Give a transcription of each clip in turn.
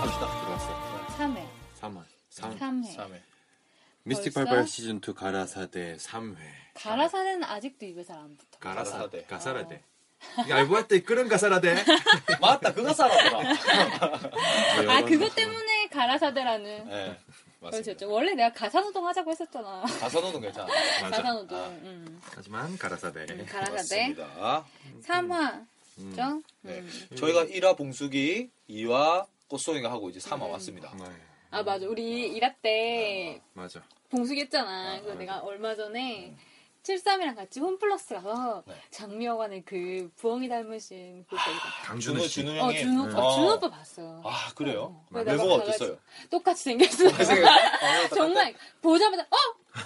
갑시다 들어왔어 3회. 3화 3, 3회. 3회 미스틱? 발발 시즌 2 가라사대 3회 가라사는 아직도 입에 잘 안 붙어. 가라사대 가사라대 어. 이 알고 할때 끓은 가사라대 맞다 그거 살았더라. 아, 그것 때문에 가라사대라는 네. 지었죠. 원래 내가 가사노동 하자고 했었잖아. 가사노동 괜찮아. 가사노동. 아. 음. 하지만 가라사대 음, 가라사대. 맞습니다. 3화죠? 음. 네. 저희가 1화 봉수기, 2화 꽃송이가 하고 이제 3화 음. 왔습니다. 네. 아, 맞아. 우리 1화 때 맞아 봉숙이 했잖아. 아, 그래서 아. 내가 얼마 전에 73이랑 같이 홈플러스 가서 네. 장미여관의 그 부엉이 닮으신 그 강준우 준우 씨 준우 어, 형이. 준호 오빠. 어. 준호 오빠 봤어요. 아 그래요? 어. 내가 외모가 어땠어요? 똑같이 생겼어. 아, 정말 보자마자 어?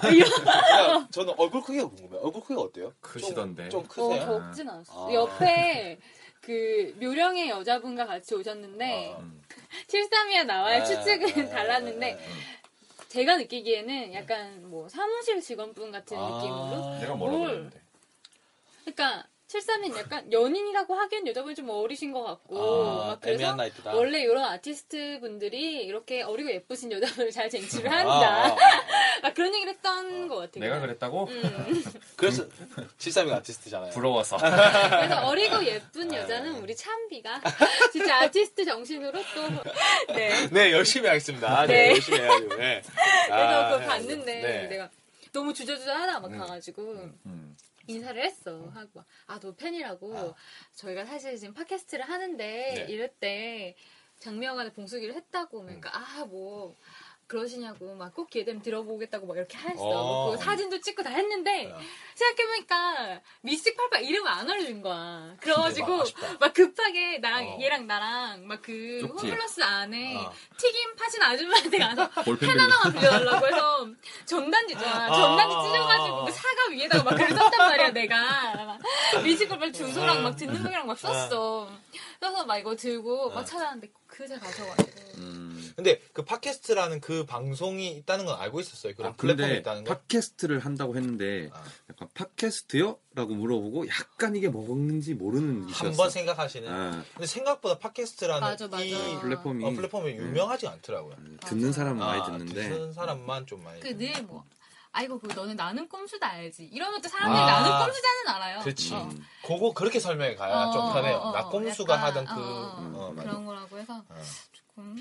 그러니까 저는 얼굴 크기가 궁금해요. 얼굴 크기가 어때요? 크시던데. 좀, 좀 어, 크세요? 적진 않았어. 아. 옆에 그 묘령의 여자분과 같이 오셨는데 아. 음. 73이야 나와의 네, 추측은 네, 달랐는데 네. 제가 느끼기에는 약간 뭐 사무실 직원분 같은 아. 느낌으로 내가 뭐라고 뭘. 그랬는데 그러니까 73은 약간 연인이라고 하기엔 여자분이 좀 어리신 것 같고 아, 막 그래서 애매한 나이트다. 원래 이런 아티스트 분들이 이렇게 어리고 예쁘신 여자분을 잘 쟁취를 아, 한다. 아, 아, 아. 막 그런 얘기를 했던 것 같아요. 내가 그랬다고? 음. 그래서 73이가 아티스트잖아요. 부러워서 그래서 어리고 예쁜 여자는 우리 참비가 진짜 아티스트 정신으로 또 네. 네 열심히 하겠습니다. 네, 네. 열심히 해야죠. 네. 그래서 아, 그걸 네. 봤는데 네. 내가 너무 주저주저 하다 막 음. 가가지고 음. 인사를 했어. 하고 아 너 팬이라고. 저희가 사실 지금 팟캐스트를 하는데 네. 이럴 때 장미영환의 봉수기를 했다고. 그러니까 음. 아뭐 그러시냐고 막 꼭 기회 되면 들어보겠다고 막 이렇게 했어 어. 뭐 사진도 찍고 다 했는데 어. 생각해보니까 미스틱 팔팔 이름을 안 알려준 거야 그래가지고 아쉽다. 막 급하게 나랑 어. 얘랑 나랑 막 그. 홈플러스 안에 어. 튀김 파신 아줌마한테 가서 펜 하나만 빌려달라고 해서 전단지 있잖아. 전단지 아. 찢어가지고 그 사과 위에다가 막 글을 썼단 말이야, 내가. 막 미식골발 주소랑 막 듣는 분이랑 막 썼어. 써서 막 이거 들고 막 찾아왔는데 그새 가져가지고. 음. 근데 그 팟캐스트라는 그 방송이 있다는 건 알고 있었어요. 그런 아, 플랫폼이 있다는 거. 팟캐스트를 한다고 했는데 아. 약간 팟캐스트요? 라고 물어보고 약간 이게 뭐였는지 모르는 한 번 생각하시는. 아, 근데 생각보다 팟캐스트라는 맞아, 맞아. 이 플랫폼이 어, 플랫폼이 유명하지 않더라고요. 음, 듣는 사람은 많이 아, 듣는데 듣는 사람만 좀 많이. 그늘 뭐. 아이고, 그 너는 나는 꼼수다 알지. 이러면 또 사람들이 아. 나는 꼼수자는 알아요. 그렇지. 어. 음. 그거 그렇게 설명해 가야 어, 좀 어, 편해요. 어, 어, 낙곰수가 약간, 하던 그 어, 음. 그런 거라고 해서 어. 조금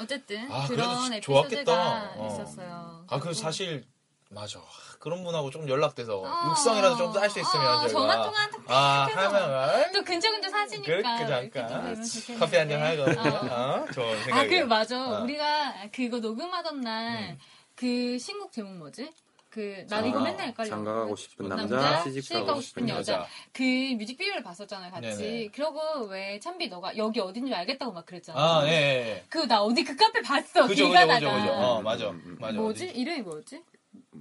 어쨌든 아, 그런 에피소드가 좋았겠다. 어. 있었어요. 아, 그래서 사실 맞아. 그런 분하고 좀 연락돼서 어. 육성이라도 좀더할수 있으면 어, 저희가 전화 통화 좀 아. 하면 또 근처근처 사시니까 그렇게 잠깐 좋겠는데. 커피 한 잔 하고 어. 어, 좋은 아, 생각이. 그 맞아. 어. 우리가 그거 녹음하던 날그 신곡 제목 뭐지? 그나 이거 맨날 헷갈려. 장가가고 싶은 남자, 남자, 시집 시집 가고 싶은 여자. 그 뮤직비디오를 봤었잖아요, 같이. 네네. 그러고 왜 참비 너가 여기 어딘지 알겠다고 막 그랬잖아. 아, 예, 예. 그 나 어디 그 카페 봤어. 그죠, 길 그죠, 가다가. 그죠, 그죠. 어, 음, 맞아. 음, 음. 맞아. 뭐지? 어디? 이름이 뭐였지?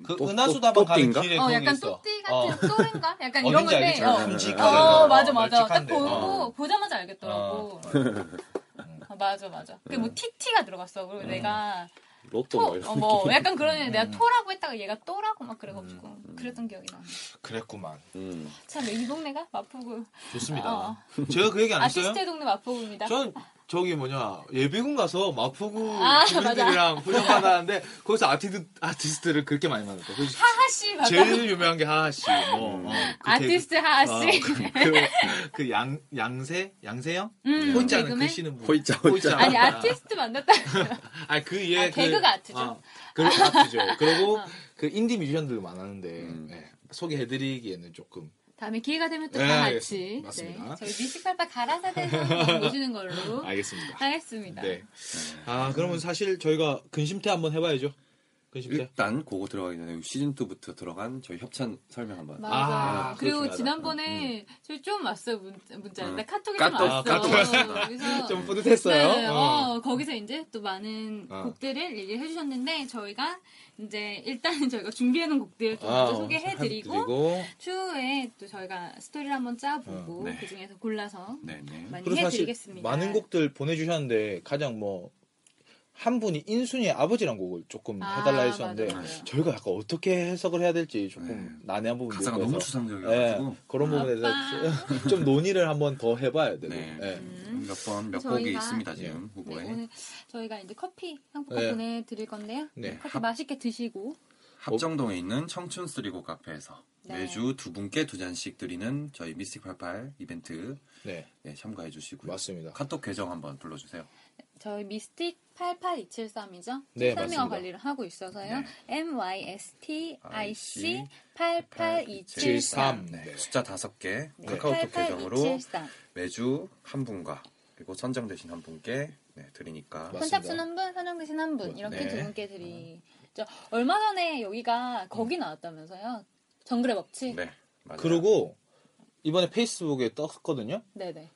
그 또- 은하수다방 또- 가는? 길에 어, 약간 있어. 또띠 같은 또인가? 약간 이런 건데. 어. 굵직하게. 어, 맞아, 맞아. 딱. 보고, 어. 보자마자 알겠더라고. 어, 맞아, 맞아. 그게 뭐 TT가 들어갔어. 그리고 내가 로또 토, 뭐 이런 어, 뭐, 느낌. 약간 그런 애 내가 토라고 했다가 얘가 또라고 막 그래가지고. 그랬던 기억이 나네. 그랬구만. 음. 참, 이 동네가 마포구. 좋습니다. 어. 제가 그 얘기 안 했어요? 아티스트의 동네 마포구입니다. 전 저기 뭐냐 예비군 가서 마포구 아, 주민들이랑 훈련 받았는데 거기서 아티스트 아티스트를 그렇게 많이 만났다. 하하씨, 맞아. 제일 유명한 게 하하 씨. 뭐, 어, 그 아티스트 하하 씨. 어, 그, 양, 양세? 양세형? 음, 호이자는 개그맨? 글씨는 뭐. 호이자, 호이자. 아니, 아티스트 만났다. 아니, 그, 얘. 아, 개그가 아트죠. 어, 그 아트죠. 그리고 어. 그 인디 뮤지션들 많았는데, 음. 네, 소개해드리기에는 조금. 다음에 기회가 되면 또 네, 다. 같이 맞습니다. 네, 저희 뮤직팔파 가라사대에서 모시는 걸로 알겠습니다. 하겠습니다. 네. 아 그러면 사실 저희가 근심태 한번 해봐야죠. 근심태. 일단 그거 들어가기 전에 시즌 2부터 들어간 저희 협찬 설명 한번. 맞아. 아, 그리고. 지난번에 저희 좀 왔어요 문, 문자. 응. 나 카톡이 카톡, 좀 왔어. 카톡 왔습니다. 그래서 좀 뿌듯했어요. 네, 어. 어, 거기서 이제 또 많은 어. 곡들을 얘기해 주셨는데 저희가 이제 일단은 저희가 준비해놓은 곡들 좀 아, 먼저 소개해드리고 해드리고. 추후에 또 저희가 스토리를 한번 짜보고 어, 네. 그 중에서 골라서 네네. 많이 그리고 사실 해드리겠습니다. 많은 곡들 보내주셨는데 가장 뭐 한 분이 인순이의 아버지란 곡을 조금 아, 해달라 해주셨는데 맞아요, 맞아요. 저희가 약간 어떻게 해석을 해야 될지 조금 네. 난해한 부분도 가사가 있고 너무 해서 추상적이어가지고 네, 그런 부분에 대해서. 좀 논의를 한번 더 해봐야 되고 네. 네. 음. 몇번몇 저희가- 곡이 있습니다 지금 네, 후보에 오늘 저희가 이제 커피 한 포카 네. 보내드릴 건데요. 네. 커피 맛있게 드시고 합정동에 있는 청춘 쓰리고 카페에서 네. 매주 두 분께 두 잔씩 드리는 저희 미스틱 88 이벤트 네, 네, 참가해 주시고요. 맞습니다. 카톡 계정 한번 불러주세요. 저희 미스틱 88273이죠. 네, 설명화 맞습니다. 관리를 하고 있어서요. 네. M Y S T I C IC 88273 네. 숫자 다섯 개 네, 카카오톡 계정으로 88273. 매주 한 분과 그리고 선정되신 한 분께 네, 드리니까 맞습니다. 선착순 한 분, 선정되신 한 분 이렇게 네. 두 분께 드리죠. 얼마 전에 여기가 거기 나왔다면서요. 정글의 법칙. 네 맞아요. 그리고 이번에 페이스북에 떴거든요. 네네.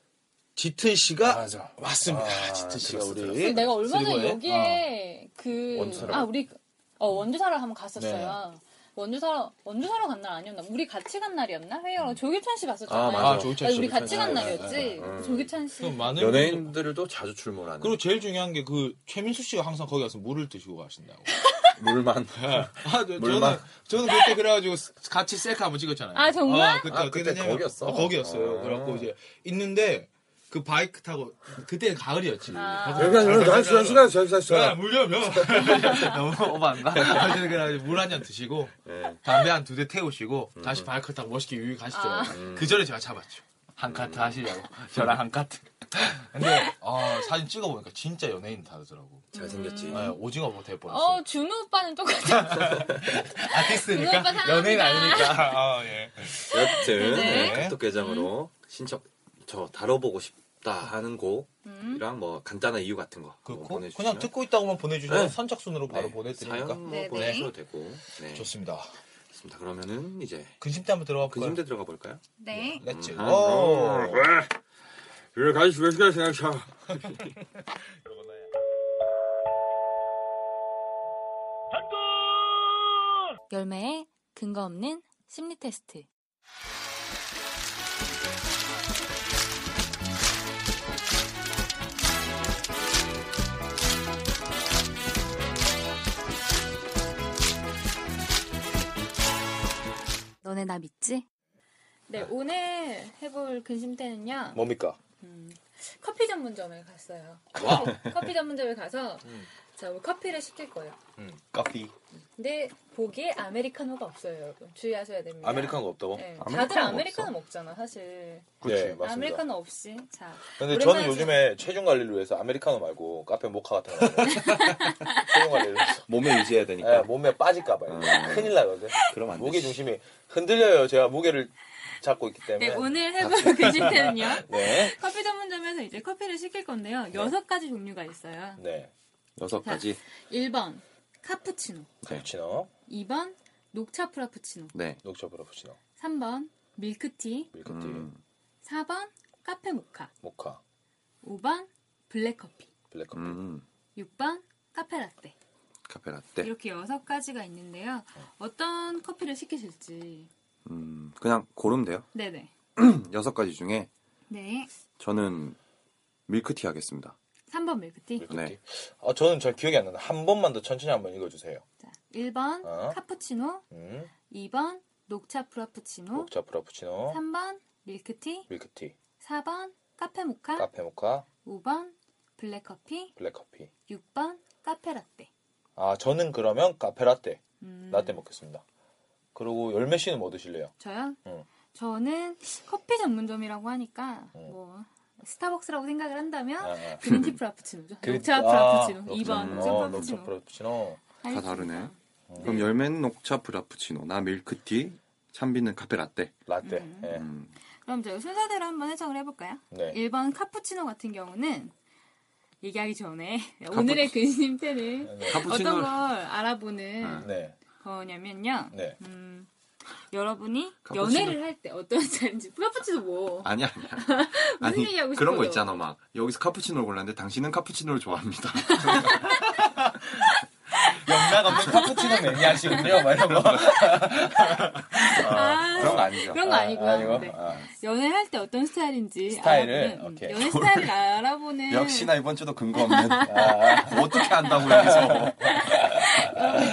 짙은 씨가 맞아. 맞습니다. 아, 짙은 씨가 들었어, 우리 들었어. 내가 얼마 전에? 여기에 그 원주사로 아 우리 어 원주사를 한번 네. 갔었어요. 원주사로 원주사로 간날 아니었나? 우리 같이 간 날이었나? 회의하러 조규찬 씨 봤었잖아요. 아, 맞아. 아, 조규찬 아니, 씨, 우리 조규찬 같이 씨. 간 네, 날이었지. 네, 네. 조규찬 씨. 그 많은 연예인들도 자주 출몰하는 그리고 제일 중요한 게 그 최민수 씨가 항상 거기 가서 물을 드시고 가신다고. 물만 아, 저, 저는 물만. 저는 그때 그래가지고 같이 셀카 한번 찍었잖아요. 아, 정말? 어, 그때 아, 그때 거기였어? 어, 거기였어요. 아. 그래갖고 이제 있는데 그 바이크 타고 그때 가을이었지. 아. 야, 물 좀, 좀. 너무 오반가? 그래가지고 물한 잔 드시고, 네. 담배 한 두 대 태우시고, 다시 바이크 타고 멋있게 유유 가시죠. 아. 그 전에 제가 잡았죠. 한 카트 하시려고. 저랑 한 카트. 근데, 어, 사진 찍어보니까 진짜 연예인 다르더라고. 잘생겼지. 아, 오징어 뭐될 뻔했어. 어 준우 오빠는 똑같아. 아티스트니까? 사랑합니다. 연예인 아니니까. 아, 예. 여튼 네. 네, 카톡 계정으로 신청 저 다뤄보고 싶다 하는 곡이랑 음. 뭐 간단한 이유 같은 거 그, 뭐 고- 보내주시면 그냥 듣고 있다고만 보내주시면 네. 선착순으로 바로 네, 보내드리니까. 사연 뭐 네, 보내주셔도 되고 네. 좋습니다. 좋습니다. 그러면은 이제 근심대 한번 들어가 볼까요? 근심대 들어가 볼까요? 네. Let's 음, go! 아, 왜 가시 몇 시간 생각쳐? 열매의 근거 없는 심리 테스트. 너네 나 믿지? 네, 오늘 해볼 근심태는요. 뭡니까? 음, 커피 전문점에 갔어요. 커피, 커피 전문점에 가서 음. 자, 우리 커피를 시킬 거예요. 음, 커피. 근데 보기에 아메리카노가 없어요, 여러분. 주의하셔야 됩니다. 아메리카노가 없다고? 네, 아메리카노가 다들 없어? 아메리카노 먹잖아, 사실. 네, 맞습니다. 아메리카노 없이. 자, 근데 저는 요즘에 체중 관리를 위해서 아메리카노 말고 카페 모카 같은 거. 체중 관리를 위해서. 몸에 유지해야 네, 되니까. 몸에 빠질까 봐요. 음. 큰일 나거든. 그럼 안 무게. 중심이 흔들려요. 제가 무게를 잡고 있기 때문에. 네, 오늘 해볼 근심태는요. 네. 커피 전문점에서 이제 커피를 시킬 건데요. 여섯 가지 종류가 있어요. 네. 여섯 가지. 1번, 카푸치노. 카푸치노, 2번, 녹차 프라푸치노. 네. 녹차 프라푸치노, 3번, 밀크티. 밀크티, 음, 4번, 카페 모카. 모카, 5번, 블랙커피. 블랙커피. 음, 6번, 카페라떼. 카페라떼. 이렇게 여섯 가지가 있는데요. 어떤 커피를 시키실지. 음, 그냥 고르면 돼요. 네네. 여섯 가지 중에 네. 저는 밀크티 하겠습니다. 3번 밀크티. 밀크티. 네. 아, 저는 잘 기억이 안 나는데 한 번만 더 천천히 한번 읽어주세요. 자, 1번, 어? 카푸치노. 음, 2번, 녹차 프라푸치노. 녹차 프라푸치노, 3번, 밀크티. 밀크티, 4번, 카페 모카. 카페 모카, 5번, 블랙커피. 블랙커피. 6번, 카페라떼. 아, 저는 그러면 카페라떼, 음, 라떼 먹겠습니다. 그리고 열매 씨는 뭐 드실래요? 저요? 응. 저는 커피 전문점이라고 하니까 응. 뭐 스타벅스라고 생각을 한다면 아, 아. green tea 프라푸치노죠. green- 녹차 아, 프라푸치노. 녹차. 2번 음. 녹차 어, 프라푸치노. 녹차 프라푸치노. 다 다르네. 음. 그럼 열매는 녹차 프라푸치노, 나 밀크티, 찬비는 카페 라떼. 라떼. 음. 예. 음. 그럼 저희 순서대로 한번 해석을 해볼까요? 네. 1번 카푸치노 같은 경우는 얘기하기 전에 오늘의 근심태를 어떤 걸 카푸치노. 알아보는 네. 거냐면요. 네. 음, 여러분이 카푸치노. 연애를 할 때 어떤 스타일인지 카푸치노 뭐 아니야 아니야. 아니 얘기하고 그런 거 싶어요? 있잖아 막 여기서 카푸치노를 골랐는데 당신은 카푸치노를 좋아합니다. 영락 없는 카푸치노 매니아시군요. 막 이런 거. 아, 그런 거 아니죠. 그런 거 아니고요. 아니고? 네. 아. 연애할 때 어떤 스타일인지 스타일을? 알아보는, 음, 오케이. 연애 스타일을 알아보는 역시나 이번 주도 근거 없는 아. 어떻게 여기서 여러분이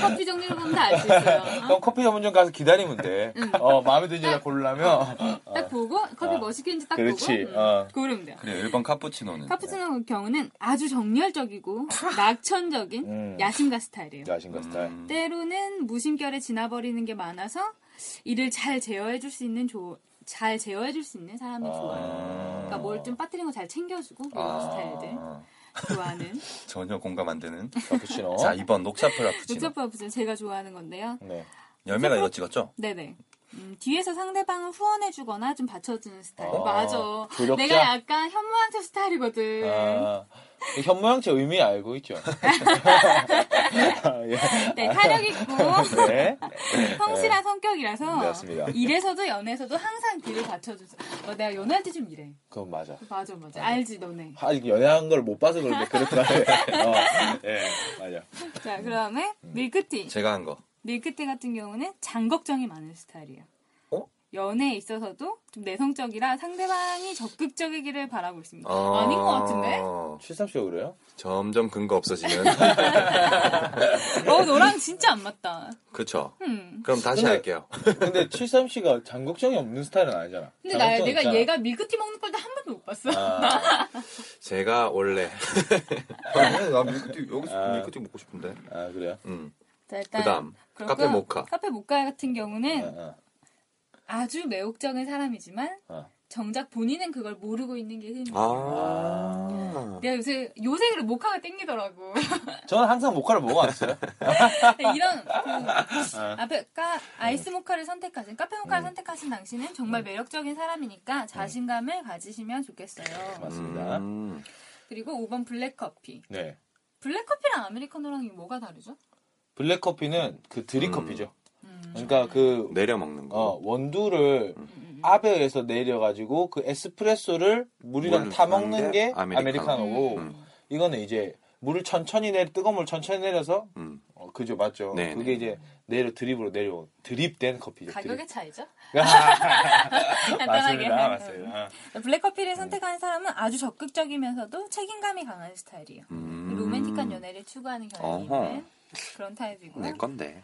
커피 정리로 보면 다 알 수 있어요. 그럼 커피 전문점 가서 기다리면 돼. 어, 마음에 드는 여자 고르려면. 딱 보고 커피 어. 뭐딱 그렇지, 보고 음, 어. 고르면 돼요. 그래 1번 카푸치노는 카푸치노 경우는 아주 정열적이고 낙천적인 음. 야심가 스타일이에요. 야신가 스타일. 음. 때로는 무심결에 지나버리는 게 많아서 이를 잘 제어해줄 수 있는 조, 잘 제어해줄 수 있는 사람을 좋아해요. 그러니까 뭘 좀 빠뜨리는 거잘 챙겨주고 이런 아. 스타일들 좋아하는 전혀 공감 안 되는. 카푸치노. 자 2번 녹차 프라푸치노. 녹차파푸치노 제가 좋아하는 건데요. 네. 열매가 이거 찍었죠? 네네. 음, 뒤에서 상대방을 후원해주거나 좀 받쳐주는 스타일. 아, 맞아. 조력자? 내가 약간 현모양처 스타일이거든. 아, 현모양체 의미 알고 있죠? 예. 네, 탄력 있고 네. 성실한 성격이라서 맞습니다. 일에서도 연애에서도 항상 뒤를 받쳐주세요. 어, 내가 연애할 때 좀 이래. 그건 맞아. 맞아, 맞아. 알지, 너네. 아, 연애한 걸 못 봐서 그런데 그렇구나. 어, 예, 맞아. 자, 그다음에 밀크티. 제가 한 거. 밀크티 같은 경우는 장 걱정이 많은 스타일이에요. 어? 연애에 있어서도 좀 내성적이라 상대방이 적극적이기를 바라고 있습니다. 아... 아닌 것 같은데? 73씨가 그래요? 점점 근거 없어지는. 어, 너랑 진짜 안 맞다. 그쵸. 음. 그럼 다시 근데- 할게요. 근데 73 씨가 장 걱정이 없는 스타일은 아니잖아. 근데 나, 내가 있잖아. 얘가 밀크티 먹는 걸한 번도 못 봤어. 아, 제가 원래. 아니, 나 밀크티, 여기서 아. 밀크티 먹고 싶은데. 아, 그래요? 음. 자, 일단. 그 다음. 그렇고요. 카페 모카. 카페 모카 같은 경우는 어, 어. 아주 매혹적인 사람이지만 어. 정작 본인은 그걸 모르고 있는 게 흠이에요. 아. 내가 요새 요새 그래 모카가 땡기더라고. 저는 항상 모카를 먹어왔어요. 이런 그 앞에 까 아이스 모카를 선택하신 카페 모카를 음. 선택하신 당신은 정말 매력적인 사람이니까 자신감을 가지시면 좋겠어요. 맞습니다. 음. 그리고 5번 블랙 커피. 네. 블랙 커피랑 아메리카노랑 뭐가 다르죠? 블랙 커피는 그 드립 음. 커피죠. 음. 그러니까 그 내려 먹는 거. 어, 원두를 음. 아베에서 내려가지고 그 에스프레소를 물이랑 물타 먹는 게게 아메리카노. 아메리카노고 음. 이거는 이제 물을 천천히 내 뜨거운 물 천천히 내려서 음. 어, 그죠 맞죠. 네, 그게 네. 이제 내려 드립으로 내려 드립된 커피죠. 가격의 차이죠? 드립. 간단하게. 맞습니다, 맞습니다. 블랙 커피를 선택하는 사람은 아주 적극적이면서도 책임감이 강한 스타일이에요. 음. 로맨틱한 연애를 추구하는 경향이. 있는 그런 타입이고요. 내 건데.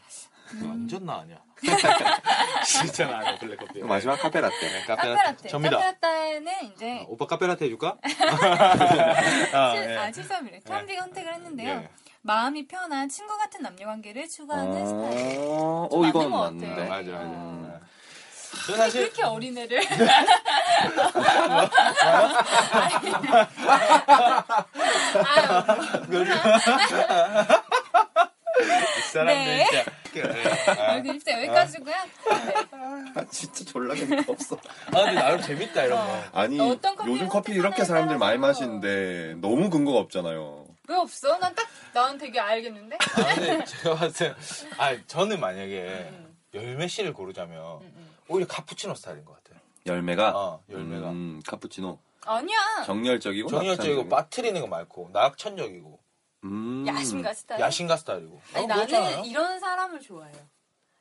완전 나 아니야. 진짜 나 아니야 블랙 커피. 마지막 카페 라떼. 네, 카페라떼. 접니다. 카페라떼는 이제 어, 오빠 카페라떼 해줄까? 아, 예. 아 73이래. 참비가 선택을 했는데요. 예. 마음이 편한 친구 같은 남녀 관계를 추구하는 스타일. 어, 좀 어, 맞는 이건. 같아요. 맞아 맞아. 음. 저 사실 그렇게 어린애를. 사람들 네. 진짜. 아, 진짜 여기까지고요. 아, 진짜 졸라 재미가 없어. 아 근데 나름 재밌다 이런 거. 아니, 어떤 커피를 요즘 커피 이렇게 사람들 많이. 마시는데 너무 근거가 없잖아요. 왜 없어? 난 딱, 난 되게 알겠는데? 아, 근데 제가 봤을 때, 아 저는 만약에 음. 열매 씨를 고르자면 음, 음. 오히려 카푸치노 스타일인 것 같아요. 열매가? 어, 열매가. 음, 카푸치노. 아니야. 정열적이고. 정열적이고 낙천적이고. 빠트리는 거 많고 낙천적이고 음. 야심가 스타일. 야신가 스타일이고. 아니, 어, 나는 그렇잖아요. 이런 사람을 좋아해요.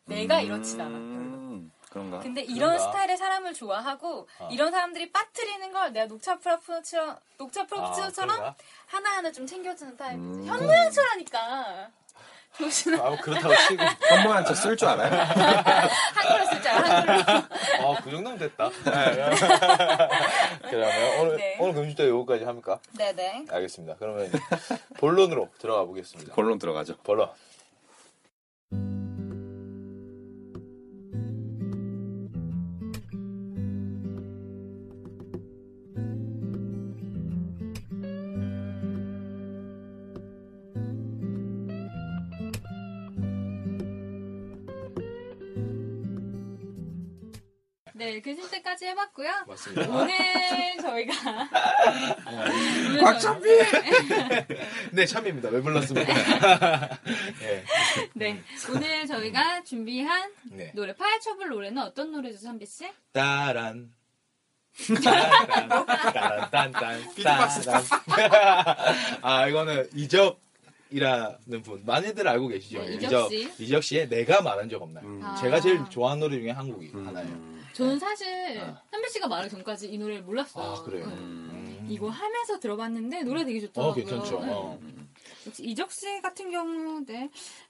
내가 음. 이렇진 않아, 별로. 그런가? 근데 이런 그런가? 스타일의 사람을 좋아하고 어. 이런 사람들이 빠트리는 걸 내가 녹차 프라푸처럼 녹차 아, 프라푸처럼 그런가? 하나하나 좀 챙겨주는 타입. 음. 현모양처라니까. 조심. 아, 뭐 그렇다고 치고. 현모한테 쓸줄 알아요? 한글로 쓰자. 한글로. 어, 그 정도면 됐다. 그러면 오늘, 네. 오늘 금주도 여기까지 합니까? 네네. 알겠습니다. 그러면 본론으로 들어가 보겠습니다. 본론 들어가죠. 본론. 네, 그 신세까지 해봤고요. 맞습니다. 오늘 저희가 오늘 곽찬비 네, 참입니다. 왜 불렀습니까? 예. 네 오늘 저희가 준비한 네. 노래 파야초블 노래는 어떤 노래죠, 선비 씨? 따란. 따란. 따란. 딴, 딴. 따란. 아, 이거는 이적 이라는 분. 많이들 알고 계시죠? 네, 이적 씨. 이적 씨의 내가 말한 적 없나요? 음. 아. 제가 제일 좋아하는 노래 중에 한 곡이 음. 하나예요. 저는 사실 아. 선비 씨가 말하기 전까지 이 노래를 몰랐어요. 아, 그래요? 응. 음. 이거 하면서 들어봤는데 노래 되게 어, 좋더라고요. 괜찮죠. 네. 어. 역시 이적 씨 같은 경우, 네.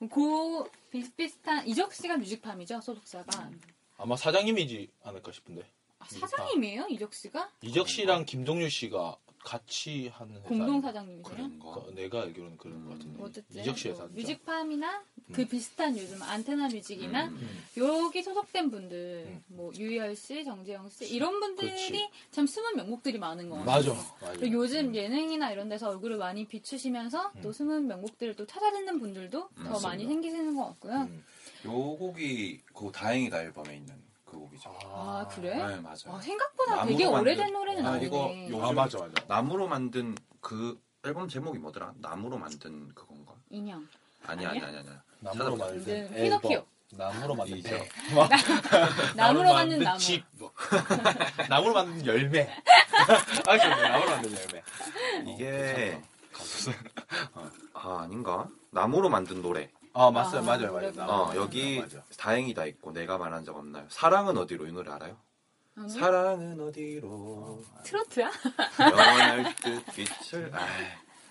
고 비슷비슷한 이적 씨가 뮤직팜이죠 소속사가. 아마 사장님이지 않을까 싶은데. 아, 사장님이에요 이적 씨가? 이적 씨랑 김동률 씨가 같이 하는 회사 공동? 사장님이세요? 그런가? 그- 내가 알기로는 그런 것 같은데. 어쨌든 이적 씨의 뭐. 뮤직팜이나 그 비슷한 요즘 안테나 뮤직이나 음. 여기 소속된 분들 음. 뭐 유희열 씨, 정재영 씨 이런 분들이 그렇지. 참 숨은 명곡들이 많은 것 같아요. 맞아. 맞아. 요즘 예능이나 이런 데서 얼굴을 많이 비추시면서 또 숨은 명곡들을 또 찾아듣는 분들도 더 음. 맞습니다. 많이 생기시는 것 같고요. 음. 요 곡이 그 다행이다 앨범에 있는 그 곡이죠. 아, 그래? 네, 맞아요. 와, 생각보다 되게 오래된 만든- 노래는 아, 아니네. 이거 요- 아, 맞아, 맞아. 나무로 만든 그 앨범 제목이 뭐더라? 나무로 만든 그건가? 인형. 아니 아니 아니 아니. 나무로 만든 네. 피노키오. 나무로 만든 이죠. 배. 나무로 만든 나무. 집. 뭐. 나무로 만든 열매. 아, 좋네. 나무로 만든 열매. 이게 아 아닌가? 나무로 만든 노래. 아, 맞아요. 아, 맞아요. 맞아요. 그래요? 나무로 어 여기 맞아. 다행이다 있고 내가 말한 적 없나요? 사랑은 어디로 이 노래 알아요? 아니? 사랑은 어디로 트로트야? 영원할 듯 빛을 아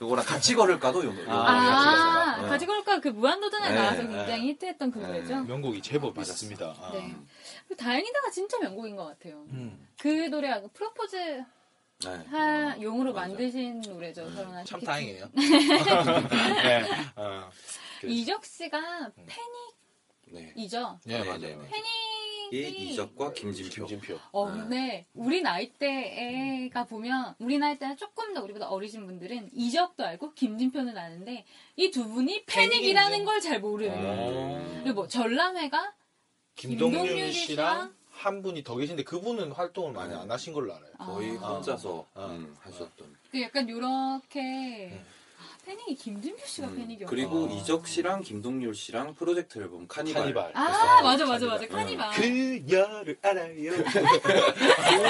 이거랑 같이 걸을까도 요 노래. 아, 아, 네. 가지고 올까 그 무한도전에 네, 나와서 네. 굉장히 히트했던 그 네. 노래죠. 명곡이 제법. 아. 네. 다행이다가 진짜 명곡인 것 같아요. 음, 그 노래가 프로포즈 네. 하 용으로 맞아. 만드신 노래죠. 결혼한 참 티켓. 다행이에요. 네. 어. 이적 씨가 네. 패닉 이죠. 네, 네, 맞아요. 네, 네. 패닉이 이 이적과 김진표. 김진표. 어, 네. 근데 우리 나이대가 보면 우리 나이대는 조금 더 우리보다 어리신 분들은 이적도 알고 김진표는 아는데 이 두 분이 패닉이라는. 걸 잘 모르는. 어. 그리고 뭐 전람회가 김동률 씨랑 한 분이 더 계신데 그분은 활동을 많이 안 하신 걸로 알아요. 거의 아. 혼자서 아. 음, 하셨던. 그 약간 요렇게 아, 패닉이 김진표 씨가 음, 패닉이었구나. 그리고 아. 이적 씨랑 김동률 씨랑 프로젝트 앨범 카니발. 카니발. 아 맞아 맞아 맞아 카니발. 그녀를 알아요.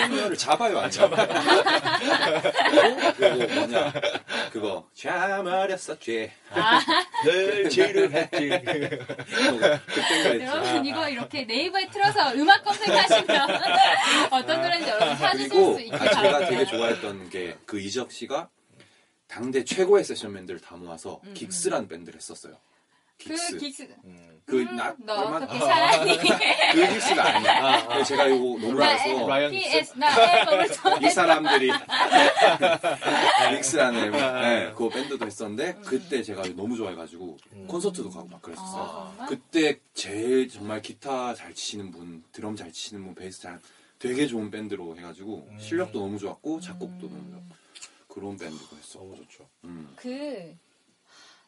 그녀를 잡아요, 안 잡아요. 그리고 뭐냐 그거 잠어렸었지. 늘 지루했지. 그때. 여러분 이거 이렇게 네이버에 틀어서 음악 검색하시면 어떤 노래인지 여러분 찾으실 그리고 수 있게 아, 제가 바랍니다. 되게 좋아했던 게 그 이적 씨가 당대 최고의 세션맨들을 다 모아서 음, 긱스라는 밴드를 했었어요. 그 긱스. 긱스 음. 그, 음, 나, 너 얼마, 어떻게 사랑이 그 긱스가 아니야. 근데 제가 이거 너무 라이언 PS 앨범을 이 사람들이 닉스라는 앨범 네, 그 밴드도 했었는데 그때 제가 너무 좋아해가지고 콘서트도 가고 막 그랬었어요. 아? 그때 제일 정말 기타 잘 치시는 분, 드럼 잘 치시는 분, 베이스 잘 되게 좋은 밴드로 해가지고 음. 실력도 너무 좋았고 작곡도 음. 너무 좋았고 그런 밴드도 했어. 너무 좋죠. 음. 그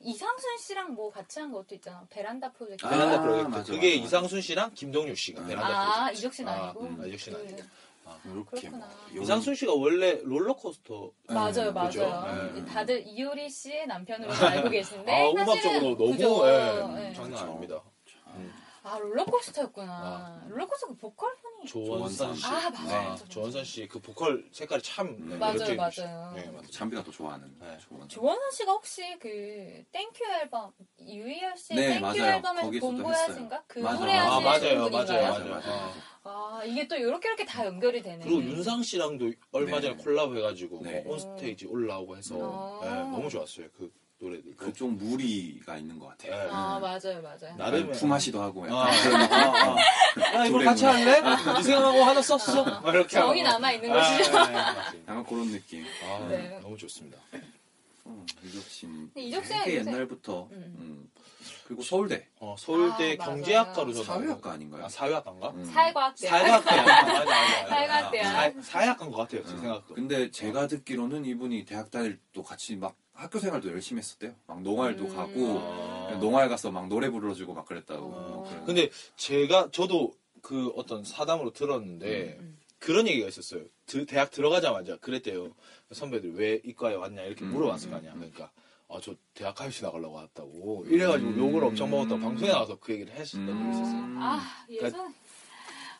이상순 씨랑 뭐 같이 한 것도 있잖아. 베란다 프로젝트. 아, 베란다 프로젝트. 맞아, 그게 맞아. 이상순 씨랑 김동률 씨가 아. 베란다 아, 프로젝트. 이적 씨는 아, 아니고. 음, 이적 씨는 그- 아니고. 이렇게. 뭐 요- 이상순 씨가 원래 롤러코스터 맞아요, 음? 맞아요. 네. 다들 이효리 씨의 남편으로 알고 계신데. 아, 음악적으로 너무 그죠? 예, 네. 장난 아닙니다. 아, 롤러코스터였구나. 아. 롤러코스터 그 보컬분이. 조원선 씨. 아, 맞아, 네, 맞아. 조원선 씨 그 보컬 색깔이 참 네, 맞아요, 매력적이시죠. 맞아요. 네, 맞아요. 잠비가 또 좋아하는 네. 좋은 조원선 씨가 혹시 그 Thank You 앨범 유희열 씨의 네, Thank You 맞아요. 앨범에서 Bon Voyage신가 그 맞아요. 노래 아, 하시는 맞아요, 분인가요? 맞아요, 맞아요. 아. 아 이게 또 이렇게 이렇게 다 연결이 되네. 그리고 윤상 씨랑도 얼마 네. 전에 콜라보 해가지고 네. 뭐 온스테이지 올라오고 해서 아. 네, 너무 좋았어요 그 노래들. 그좀 무리가 있는 것 같아요. 네. 아 맞아요 맞아요. 나름의- 품앗이도 하고 아, 약간 아, 아. 야, 이걸 둘의 같이 문화. 할래? 네 생각하고 하나 썼어. 막 이렇게 정이 하고. 남아 있는 아, 것이죠. 약간 그런 느낌. 아, 네. 너무 좋습니다. 어, 이적 씨 이적 씨는 되게 옛날부터 음. 음. 그리고 서울대 어, 서울대 아, 경제학과로. 저도 사회학과 아닌가요? 아, 사회학과인가? 음. 사회과학대. 사회학과. 맞아, 맞아, 맞아. 사회과학대야. 사- 사회학과인 것 같아요, 제 음. 생각도. 근데 제가 듣기로는 이분이 대학 다닐 또 같이 막 학교 생활도 열심히 했었대요. 막 농활도 음. 가고 아. 농활 가서 막 노래 불러주고 막 그랬다고. 어. 그래요. 근데 제가 저도 그 어떤 사담으로 들었는데 음. 그런 얘기가 있었어요. 드- 대학 들어가자마자 그랬대요. 선배들 왜 이과에 왔냐 이렇게 음, 물어봤을 거 음, 아니야. 음. 그러니까 아 저 대학 가시 나가려고 왔다고 이래가지고 음. 욕을 엄청 먹었다고 방송에 나와서 그 얘기를 했었던 적이 있었어요. 아 예전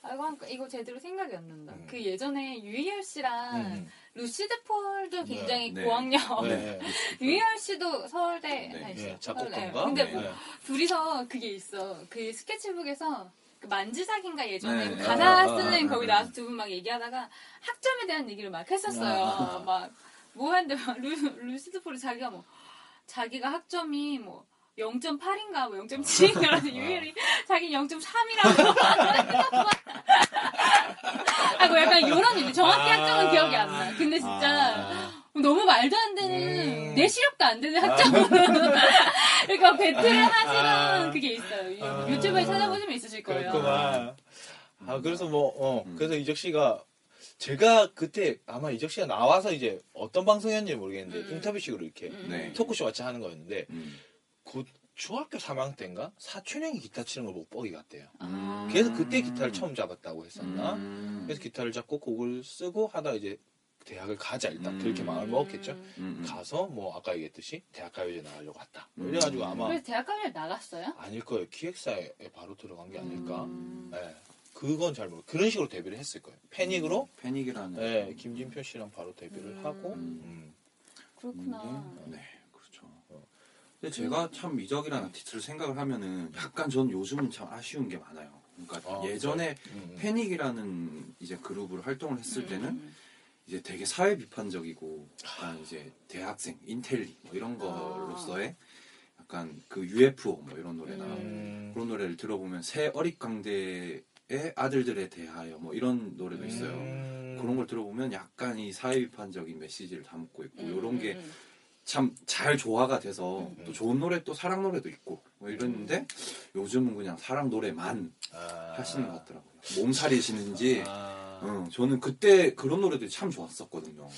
아이고 한- 이거 제대로 생각이 안 난다. 음. 그 예전에 유희열 씨랑 음. 루시드 폴도 굉장히 네. 고학년. 네. 유희열 씨도 서울대 네. 예, 작곡가인가? 서울대. 근데 네. 뭐 네. 둘이서 그게 있어. 그 스케치북에서 그 만지작인가 예전에 네. 가사 아, 쓰는 아, 아, 거기 아. 나와서 두 분 막 얘기하다가 학점에 대한 얘기를 막 했었어요. 아. 막뭐 하는데 막 루, 루시드 폴이 자기가 뭐 자기가 학점이 뭐 0.8인가 뭐 0.7인가 그래서 유일이 자기 0.3이라고 하고 약간 이런 얘기 정확히 학점은 기억이 안 나. 근데 진짜 너무 말도 안 되는 음. 내 시력도 안 되는 학점은 그러니까 배틀을 하시는 그게 있어요. 아. 유튜브에 찾아보시면 있으실 거예요. 그렇구만. 아 그래서 뭐 어, 음. 그래서 이적 씨가 제가 그때 아마 이적 씨가 나와서 이제 어떤 방송이었는지 모르겠는데 음. 인터뷰식으로 이렇게 음. 네. 토크쇼 같이 하는 거였는데 음. 곧 중학교 3학년 때인가 사촌 형이 기타 치는 걸 보고 뻑이 갔대요. 아. 그래서 그때 기타를 처음 잡았다고 했었나? 음. 그래서 기타를 잡고 곡을 쓰고 하다 이제 대학을 가자 일단 음. 그렇게 마음을 먹었겠죠. 음. 음. 가서 뭐 아까 얘기했듯이 대학 가요제 나가려고 왔다. 뭐 음. 이래가지고 아마 그래서 대학가를 나갔어요? 아닐 거예요. 기획사에 바로 들어간 게 아닐까. 음. 네. 그건 잘 모르. 그런 식으로 데뷔를 했을 거예요. 패닉으로 패닉이라는. 네, 김진표 씨랑 바로 데뷔를 음. 하고 음. 음. 그렇구나. 네. 근데 제가 참 이적이라는 아티스트를 생각을 하면은 약간 전 요즘은 참 아쉬운 게 많아요. 그러니까 아, 예전에 음. 패닉이라는 이제 그룹을 활동을 했을 때는 음. 이제 되게 사회 비판적이고 약간 이제 대학생 인텔리 뭐 이런 거로서의 약간 그 UFO 뭐 이런 노래나 음. 그런 노래를 들어보면 새 어릿광대의 아들들에 대하여 뭐 이런 노래도 있어요. 음. 그런 걸 들어보면 약간 이 사회 비판적인 메시지를 담고 있고 음, 이런 게 음, 참 잘 조화가 돼서 음. 또 좋은 노래 또 사랑 노래도 있고 뭐 이랬는데 요즘은 그냥 사랑 노래만 아. 하시는 것 같더라고요. 몸살이시는지 아. 응, 저는 그때 그런 노래들이 참 좋았었거든요.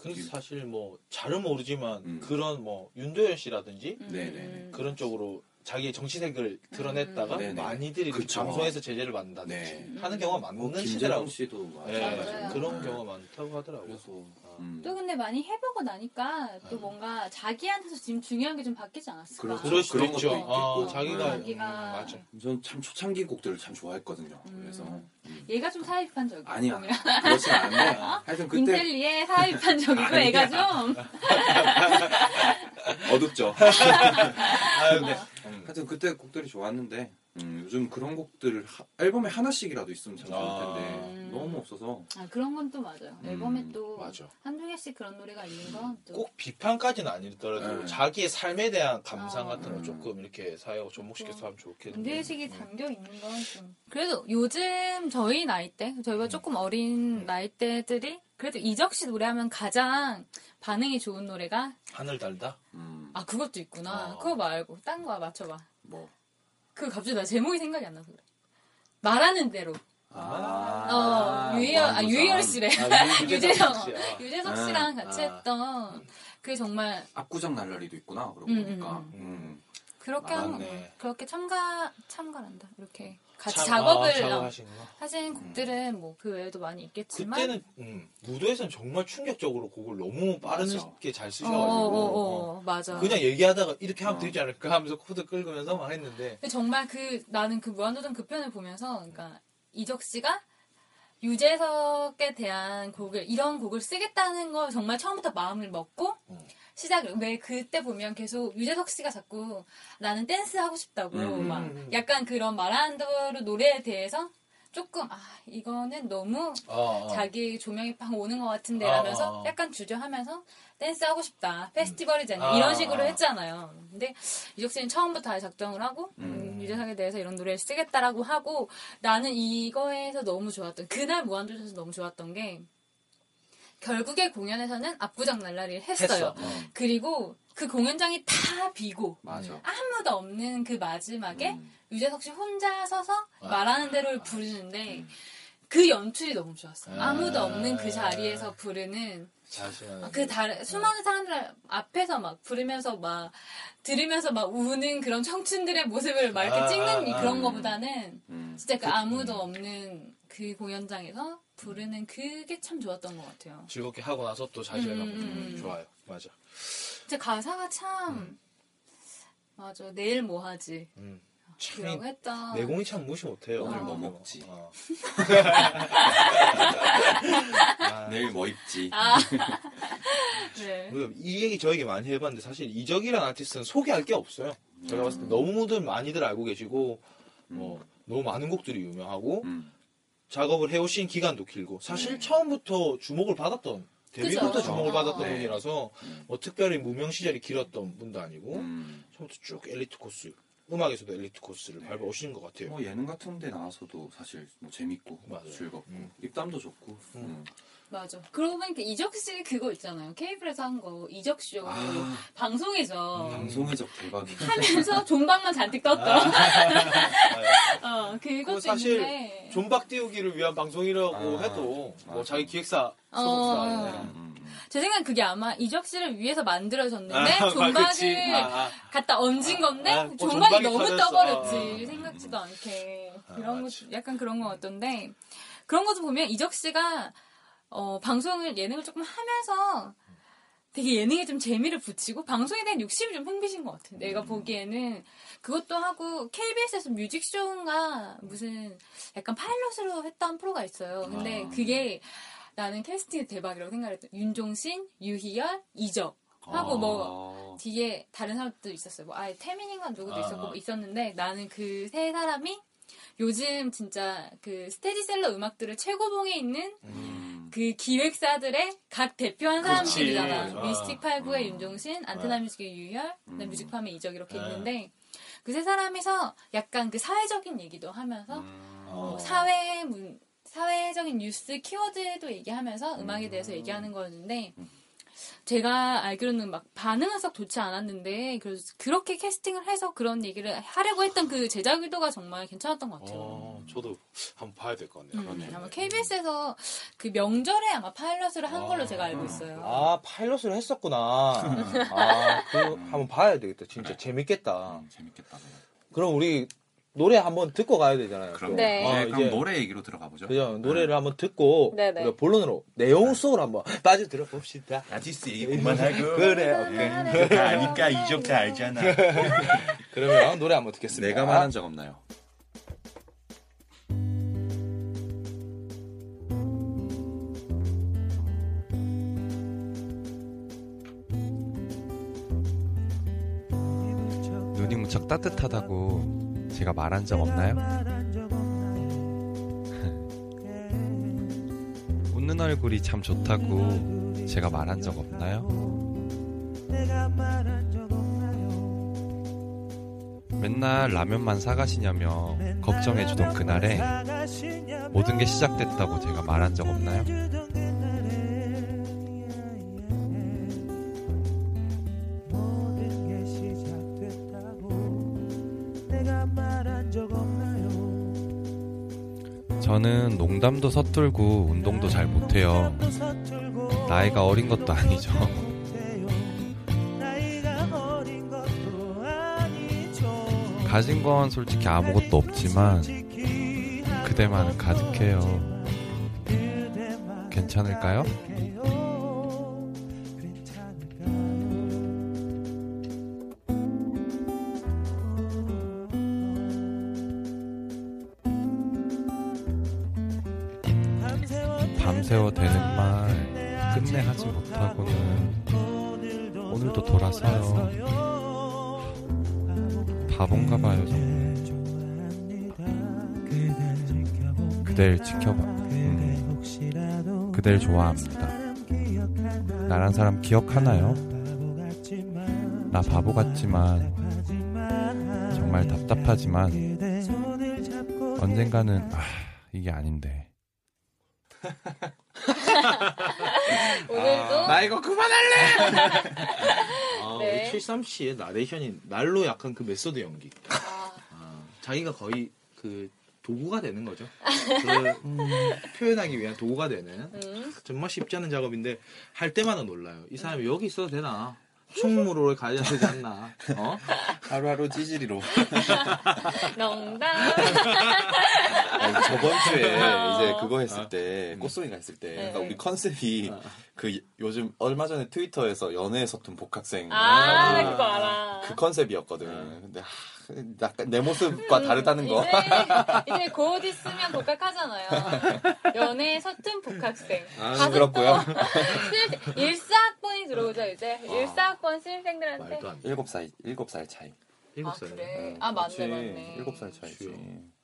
그래서 사실 뭐 잘은 모르지만 음. 그런 뭐 윤도현 씨라든지 음. 음. 그런 쪽으로 자기의 정치색을 드러냈다가 음. 많이들이 그 그쵸. 방송에서 제재를 받는다든지 네. 하는 경우가 뭐 많는 김재동 시대라고. 씨도 네, 맞아요. 그런 네. 경우가 많다고 하더라고요. 그래서 아. 음. 또 근데 많이 해보고 나니까 또 음. 뭔가 자기한테서 지금 중요한 게 좀 바뀌지 않았을까? 그렇죠. 그런. 것도 있겠고. 어, 자기가 네. 음, 맞아. 저는 참 초창기 곡들을 참 좋아했거든요. 음. 그래서 음. 얘가 좀 사회 비판적이야. 아니야. 그렇진 않은데 하여튼 그때 인텔리의 사회 비판적이고 아니야. 애가 좀 어둡죠. 아, 근데 음. 하여튼 그때 곡들이 좋았는데 음, 요즘 그런 곡들 하- 앨범에 하나씩이라도 있으면 참 좋을 아. 텐데 음. 너무 없어서 아, 그런 건 또 맞아요. 음, 앨범에 또 맞아. 한두 개씩 그런 노래가 있는 건 또. 꼭 비판까지는 아니더라도 네. 자기의 삶에 대한 감상 어. 같은 거 음. 조금 이렇게 사회하고 접목시켜서 하면 좋겠는데. 문제의식이 음. 담겨 있는 건 좀. 그래도 요즘 저희 나이 때, 저희가 조금 어린 나이 때들이 그래도 이적 씨 노래하면 가장 반응이 좋은 노래가 하늘 달다. 음, 아 그것도 있구나. 어. 그거 말고 딴 거 맞춰봐. 뭐 그 갑자기 나 제목이 생각이 안 나서 그래. 말하는 대로. 아, 어 유희열 아 무한도전. 유희열 씨래. 아, 유- 유재석. 유재석 아. 씨랑 같이 아. 했던 그게 정말 압구정 날라리도 있구나 그러고 음, 보니까 음, 음. 그렇게 아, 한. 그렇게 참가 참가란다. 이렇게 같이 참- 작업을 아. 하신 곡들은 뭐그 외에도 많이 있겠지만 그때는 음, 무도에서는 정말 충격적으로 곡을 너무 빠르게. 잘 어, 쓰셔가지고 어, 어, 어. 어, 맞아. 그냥 얘기하다가 이렇게 하면 어. 되지 않을까 하면서 코드 끌면서 막 했는데 근데 정말 그 나는 그 무한도전 그 편을 보면서 그러니까 이적 씨가 유재석에 대한 곡을 이런 곡을 쓰겠다는 걸 정말 처음부터 마음을 먹고 음. 시작을 왜 그때 보면 계속 유재석 씨가 자꾸 나는 댄스 하고 싶다고 음. 막 음. 약간 그런 대로 노래에 대해서 조금 아 이거는 너무 어, 어. 자기 조명이 팍 오는 것 같은데 아, 라면서 아, 아. 약간 주저하면서 댄스 하고 싶다 페스티벌이잖아 아, 이런 식으로 아. 했잖아요 근데 이적 씨는 처음부터 다 작정을 하고 음, 음. 유재석에 대해서 이런 노래를 쓰겠다라고 하고 나는 이거에서 너무 좋았던 그날 무한도전에서 너무 좋았던 게 결국에 공연에서는 압구정 날라리를 했어요 했어. 어. 그리고 그 공연장이 다 비고 맞아 아무도 없는 그 마지막에 음. 유재석 씨 혼자 서서 아. 말하는 대로를 부르는데 음. 그 연출이 너무 좋았어요. 아. 아무도 없는 그 자리에서 부르는 그 다른 수많은 사람들 앞에서 막 부르면서 막 들으면서 막 우는 그런 청춘들의 모습을 막 이렇게 아, 찍는 아, 그런 아. 거보다는 음. 진짜 그 아무도 없는 그 공연장에서 부르는 그게 참 좋았던 것 같아요. 즐겁게 하고 나서 또 자신감 음, 음, 음. 좋아요. 맞아. 진짜 가사가 참 맞아 내일 뭐 하지 음. 이라고 참 했다. 내공이 참 무시 못해요. 오늘 뭐 어. 먹지? 어. 내일 뭐 입지? 아 네. 그이 얘기 저에게 많이 해봤는데 사실 이적이라는 아티스트는 소개할 게 없어요. 제가 봤을 때 너무들 많이들 알고 계시고 뭐 너무 많은 곡들이 유명하고 음. 작업을 해오신 기간도 길고 사실 처음부터 주목을 받았던 데뷔부터. 주목을 어, 받았던 어. 분이라서 음. 뭐 특별히 무명 시절이 길었던 분도 아니고 음. 처음부터 쭉 엘리트 코스 음악에서도 엘리트 코스를 네. 밟아오시는 것 같아요. 뭐 예능 같은 데 나와서도 사실 뭐 재밌고 맞아요. 즐겁고 음. 입담도 좋고 음. 맞아. 그러고 보니까 이적 씨 그거 있잖아요. 케이블에서 한 거 이적 쇼 아. 방송에서 방송의 적 대박이 하면서 존박만 잔뜩 떴던. 어, 그것도 사실 있는데. 존박 띄우기를 위한 방송이라고 아, 해도 뭐. 자기 기획사 어. 소속사 음, 음, 음. 제 생각엔 그게 아마 이적 씨를 위해서 만들어졌는데 아, 존박을. 아, 아. 갖다 얹은 건데 아, 뭐 존박이 존박이 너무 터졌어. 떠버렸지 아. 생각지도 않게 아, 그런 거. 약간 그런 거 같던데 그런 것도 보면 이적 씨가 어, 방송을 예능을 조금 하면서 되게 예능에 좀 재미를 붙이고 방송에 대한 욕심이 좀 풍기신 것 같아요. 내가 음. 보기에는 그것도 하고 KBS에서 뮤직쇼인가 무슨 약간 파일럿으로 했던 프로가 있어요. 근데 아. 그게 나는 캐스팅이 대박이라고 생각했던 윤종신, 유희열, 이적 하고 뭐 아. 뒤에 다른 사람도 있었어요. 뭐 아예 태민인가 누구도 아. 있었고 뭐 있었는데 나는 그 세 사람이 요즘 진짜 그 스테디셀러 음악들을 최고봉에 있는 음. 그 기획사들의 각 대표한. 사람들이잖아. 아. 미스틱 89의 음. 윤종신, 안테나 아. 뮤직의 유열, 음. 뮤직팜의 이적 이렇게 아. 있는데 그 세 사람이서 약간 그 사회적인 얘기도 하면서 음. 뭐 어. 사회 문 사회적인 뉴스 키워드도 얘기하면서 음악에 대해서 음. 얘기하는 거였는데 음. 제가 알기로는 막 반응은 썩 좋지 않았는데 그래서 그렇게 캐스팅을 해서 그런 얘기를 하려고 했던 그 제작 의도가 정말 괜찮았던 것 같아요. 어, 저도 한번 봐야 될 것 같네요. 음. 아마 KBS에서 그 명절에 아마 파일럿을 한 걸로 아. 제가 알고 있어요. 아 파일럿을 했었구나. 아, 그 한번 봐야 되겠다. 진짜 재밌겠다. 음, 재밌겠다. 네. 그럼 우리 노래 한번 듣고 가야 되잖아요. 그럼 또. 네. 어, 네, 그럼 노래 얘기로 들어가 보죠. 그죠? 노래를 한번 듣고 네네. 우리가 본론으로 내용 속으로 한번 빠져 들어 봅시다. 아티스트 얘기 그만하고 그래, 오케이. 그거 다 아니까 이적 다 알잖아 그러면 노래 한번 듣겠습니다. 내가 말한 적 없나요? 무척 따뜻하다고 제가 말한 적 없나요? 웃는 얼굴이 참 좋다고 제가 말한 적 없나요? 맨날 라면만 사가시냐며 걱정해주던 그날에 모든 게 시작됐다고 제가 말한 적 없나요? 농담도 서툴고 운동도 잘 못해요. 나이가 어린 것도 아니죠. 가진 건 솔직히 아무것도 없지만 그대만은 가득해요. 괜찮을까요? 그댈 좋아합니다. 나란 사람 기억하나요? 나 바보 같지만 정말 답답하지만 언젠가는 아, 이게 아닌데. 오늘도 나 이거 그만할래! 아, 네. 우리 73씨의 나레이션이 날로 약간 그 method 연기. 아, 아, 자기가 거의 그 도구가 되는 거죠. 그걸 음, 표현하기 위한 도구가 되는 음. 정말 쉽지 않은 작업인데 할 때마다 놀라요. 이 사람이 여기 있어도 되나? 충무로를 가야 되지 않나? 어? 하루하루 찌질이로. 농담. 아니, 저번 주에 어. 이제 그거 했을 때 꽃송이가 했을 때 그러니까 네. 우리 컨셉이 그 요즘 얼마 전에 트위터에서 연애에 서툰 복학생 아, 그, 나 그거 알아. 그 컨셉이었거든. 근데 하, 약간 내 모습과 다르다는 거. 이제, 이제 곧 있으면 복학하잖아요. 연애 서툰 복학생. 아, 시끄럽고요. 또 실- 일사학번이 들어오죠, 이제. 일사학번 신입생들한테. 말도 안 돼. 일곱 살 일곱 살 차이. 일곱 아, 살. 그래. 아, 맞네. 맞네. 일곱 살 차이지. 그치요.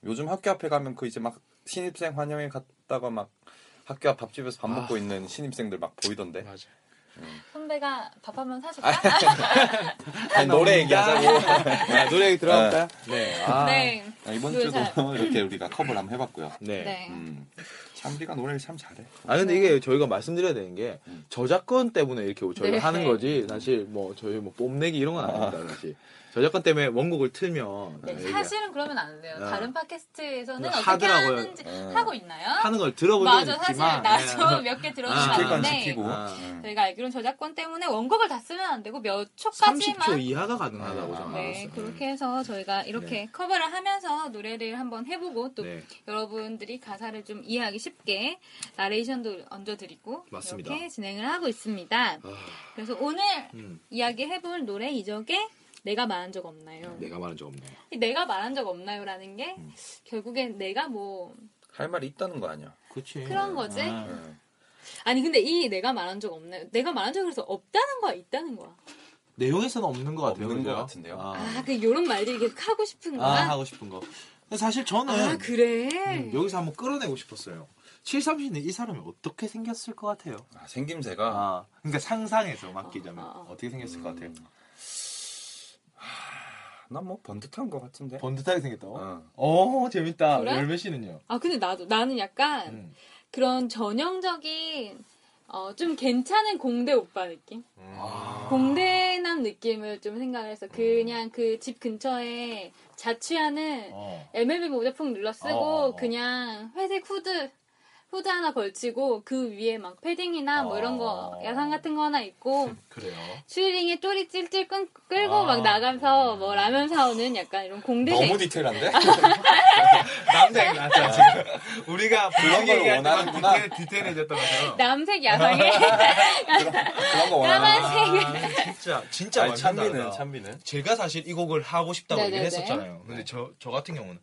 요즘 학교 앞에 가면 그 이제 막 신입생 환영회 갔다가 막 학교 앞 밥집에서 밥 먹고 아. 있는 신입생들 막 보이던데. 맞아. 선배가 밥 한번 사줄까? 아니, 노래 얘기하자고. 자, 노래 얘기 들어갈까요? 네. 아, 네. 아, 이번 노래 주도 잘- 이렇게 우리가 커버를 한번 해봤고요. 네. 네. 음, 참 우리가 노래를 참 잘해. 아 근데 이게 저희가 말씀드려야 되는 게 음. 저작권 때문에 이렇게 저희가 네. 하는 거지 사실 뭐 저희 뭐 뽐내기 이런 건 아닙니다 사실 저작권 때문에 원곡을 틀면 네, 이게 사실은 그러면 안 돼요. 아. 다른 팟캐스트에서는 네, 어떻게 하더라고요. 하는지 어. 하고 있나요? 하는 걸 들어본 맞아, 적은 사실 있지만 나도 네. 몇개 들어는 아. 봤는데. 아. 음. 저희가 알기로는 저작권 때문에 원곡을 다 쓰면 안 되고 몇 초까지만 30초 이하가 가능하다고 아, 저는 네, 알았어요. 그렇게 해서 저희가 이렇게 커버를 하면서 노래를 한번 해보고 또 네. 여러분들이 가사를 좀 이해하기 쉽게 나레이션도 얹어드리고 맞습니다. 이렇게 진행을 하고 있습니다. 아, 그래서 오늘 음, 이야기해볼 노래 이적에 내가 말한 적 없나요? 내가 말한 적 없네요. 이 내가 말한 적 없나요라는 게 음. 결국엔 내가 뭐 할 말이 있다는 거 아니야? 그치. 그런 거지? 아. 음. 아니 근데 이 내가 말한 적 없나요? 내가 말한 적이 그래서 없다는 거야 있다는 거야? 내용에서는 없는 것 같아요. 없는? 것 같은데요. 아, 아, 그 요런 말들이 계속 하고 싶은 아, 거야? 하고 싶은 거. 사실 저는 아, 그래? 음, 여기서 한번 끌어내고 싶었어요. 730는 이 사람이 어떻게 생겼을 것 같아요? 아, 생김새가 아, 그러니까 상상해서 맡기자면 어, 어. 어떻게 생겼을 것 같아요? 난 뭐 번듯한 것 같은데. 번듯하게 생겼다고? 어. 어, 재밌다. 그래? 열매 씨는요? 아 근데 나도 나는 약간 음. 그런 전형적인 어, 좀 괜찮은 공대 오빠 느낌? 아. 공대남 느낌을 좀 생각을 했어. 그냥 그집 근처에 자취하는 어. MLB 모자풍 눌러 쓰고 어, 어. 그냥 회색 후드 후드 하나 걸치고 그 위에 막 패딩이나 뭐 이런 거 어. 야상 같은 거 하나 입고 그래요. 추리링에 쪼리 찔찔 끈, 끌고 아. 막 나가서 뭐 라면 사오는 약간 이런 공대생 너무 디테일한데? 남색 나죠 지금. 우리가 그런 걸 원하는구나. 디테일, 디테일해졌던 것처럼. 남색 야상에 그런 거 원하는 까만색 아, 진짜 진짜 아니, 찬비는 다르다. 찬비는 제가 사실 이 곡을 하고 싶다고 네네네. 얘기를 했었잖아요. 근데 저, 저 같은 경우는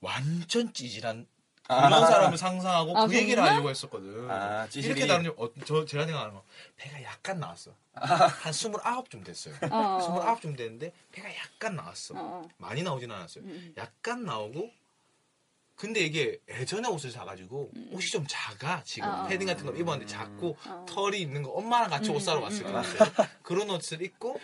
완전 찌질한 아. 그런 사람을 상상하고 아, 그 얘기를 정말? 하려고 했었거든. 아. 이렇게 다른 어, 저 제가 생각하는 건 배가 약간 나왔어. 한 29좀 됐어요. 어. 29좀 됐는데 배가 약간 나왔어. 어, 어. 많이 나오진 않았어요. 음. 약간 나오고 근데 이게 예전에 옷을 사가지고 옷이 좀 작아 지금 어, 어. 패딩 같은 거 입었는데 작고 어. 털이 있는 거 엄마랑 같이 옷 사러 음, 갔을 음, 것 같아요. 그런 옷을 입고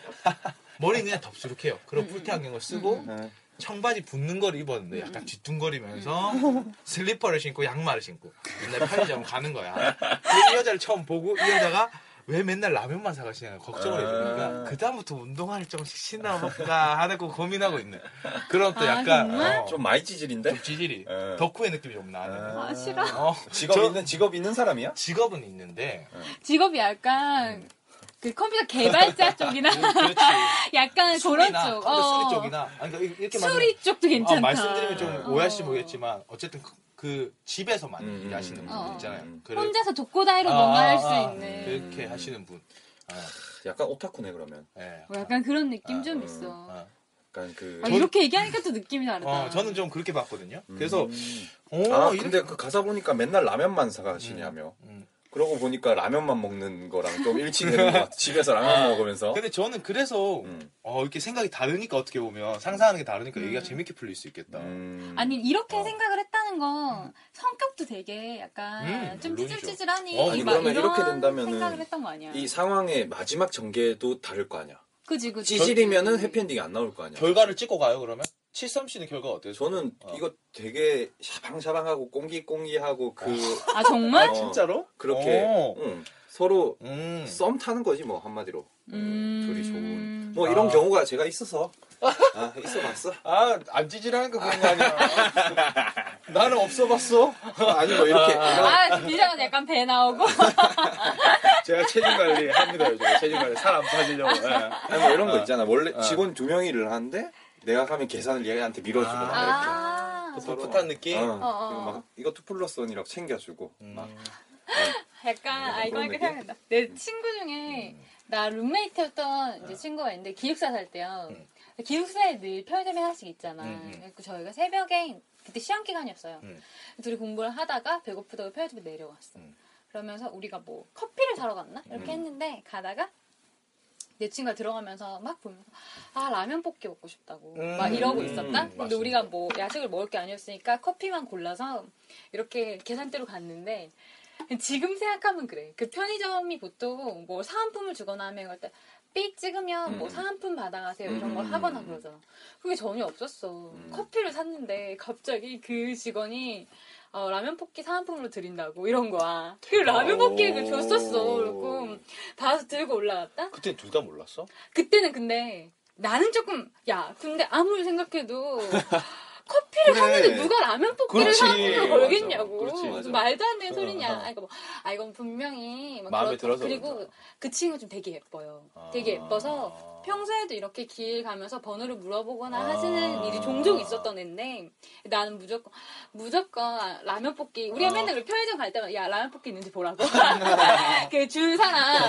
머리는 그냥 덥수룩해요. 그런 뿔테 안경을 쓰고 네. 청바지 붙는 걸 입었는데 약간 뒤뚱거리면서 슬리퍼를 신고 양말을 신고 맨날 편의점 가는 거야. 그 여자를 처음 보고 이 여자가 왜 맨날 라면만 사가시냐 걱정을 해주니까 아. 그다음부터 운동화를 좀씩 신어볼까 하고 고민하고 있는 그런 또 아, 약간 정말? 어, 좀 많이 찌질인데? 좀 지질이 예. 덕후의 느낌이 좀 나는 아 싫어. 어, 직업 저- 있는 직업 있는 사람이야? 직업은 있는데 직업이 약간 그 컴퓨터 개발자 쪽이나 그렇지 약간 그런 쪽. 어. 수리 쪽이나 아니, 그러니까 이렇게 말하면- 수리 쪽도 괜찮다. 어, 말씀드리면 좀 어. 오해하실지 모르겠지만 어쨌든 그, 그 집에서 많이 음, 일하시는 음, 분들 음. 있잖아요. 음. 그래- 혼자서 독고다이로 아, 뭔가 할 아, 수 아, 있는. 그렇게 하시는 분. 아, 약간 오타쿠네 그러면. 예. 뭐 약간 그런 느낌 아, 좀 음. 있어. 아. 약간 그. 아, 이렇게 얘기하니까 또 느낌이 다르다. 어, 저는 좀 그렇게 봤거든요. 그래서 음. 오, 아 이렇게- 근데 그 가사 보니까 맨날 라면만 사가시냐며. 음. 그러고 보니까 라면만 먹는 거랑 좀 일치되는 것 같아. 집에서 라면 먹으면서. 근데 저는 그래서 음. 어, 이렇게 생각이 다르니까 어떻게 보면 상상하는 게 다르니까 얘기가 재밌게 풀릴 수 있겠다. 음. 아니 이렇게 어. 생각을 했다는 건 성격도 되게 약간 음, 좀 물론이죠. 찌질찌질하니 어, 아니, 막 그러면 이런 이렇게 된다면은 생각을 했던 거 아니야? 이 상황의 마지막 전개도 다를 거 아니야. 그지 그지. 찌질이면은 해피엔딩이 안 나올 거 아니야. 결과를 찍고 가요 그러면? 73 씨는 결과 어때요? 저는 어. 이거 되게 샤방샤방하고 꽁기꽁기하고 그 아 정말? 어, 진짜로? 그렇게 오. 응, 서로 음. 썸 타는 거지 뭐 한마디로. 음. 둘이 좋은 뭐 이런 아. 경우가 제가 있어서 아, 있어봤어? 아, 안 찌질하니까 그런 거 아니야. 나는 없어봤어. 아니 뭐 이렇게 아, 비장은 약간 배 나오고. 제가 체중 관리 합니다, 요즘. 체중 관리. 살 안 빠지려고. 예. 아니 뭐 이런 거 있잖아. 원래 어. 직원 두 명이 일을 하는데 내가 가면 계산을 얘한테 밀어주고 막 아, 또 풋풋한 느낌? 이렇게. 어. 어, 어. 그리고 막 이거 two plus one이라고 챙겨주고 음. 막 약간, 아, 이거 이렇게 느낌? 생각난다. 내 친구 중에, 나 룸메이트였던 이제 친구가 있는데, 기숙사 살 때요. 음. 기숙사에 늘 편의점이 하나씩 있잖아. 음, 음. 그래서 저희가 새벽에, 그때 시험 기간이었어요. 음. 둘이 공부를 하다가 배고프다고 편의점에 내려왔어. 음. 그러면서 우리가 뭐 커피를 사러 갔나? 이렇게 음. 했는데, 가다가 내 친구가 들어가면서 막 보면서 아 라면 볶기 먹고 싶다고 음. 막 이러고 있었다. 근데 맞습니다. 우리가 뭐 야식을 먹을 게 아니었으니까 커피만 골라서 이렇게 계산대로 갔는데 지금 생각하면 그래. 그 편의점이 보통 뭐 사은품을 주거나 하면 그때 삑 찍으면 뭐 음. 사은품 받아가세요 이런 걸 음. 하거나 그러잖아. 그게 전혀 없었어. 음. 커피를 샀는데 갑자기 그 직원이 어, 라면 볶기 사은품으로 드린다고 이런 거야. 그 라면 볶기를 오. 줬었어. 그리고 받아서 들고 올라갔다. 그때 둘 다 몰랐어? 그때는 근데 나는 조금 야 근데 아무리 생각해도 커피를 그래. 샀는데 누가 라면 볶기를. 사은품으로 걸겠냐고. 그렇지, 무슨. 말도 안 되는 어, 소리냐 어. 아 이거 뭐, 아 이건 분명히 막 마음에. 들어서 그리고 그런다. 그 친구 좀 되게 예뻐요 아. 되게 예뻐서 평소에도 이렇게 길 가면서 번호를 물어보거나 아. 하시는 일이 종종 있었던 애인데 나는 무조건 무조건 라면 볶기 우리가 아. 맨날 그 편의점 갈 때마다 야 라면 볶기 있는지 보라고 그 줄 사람 어,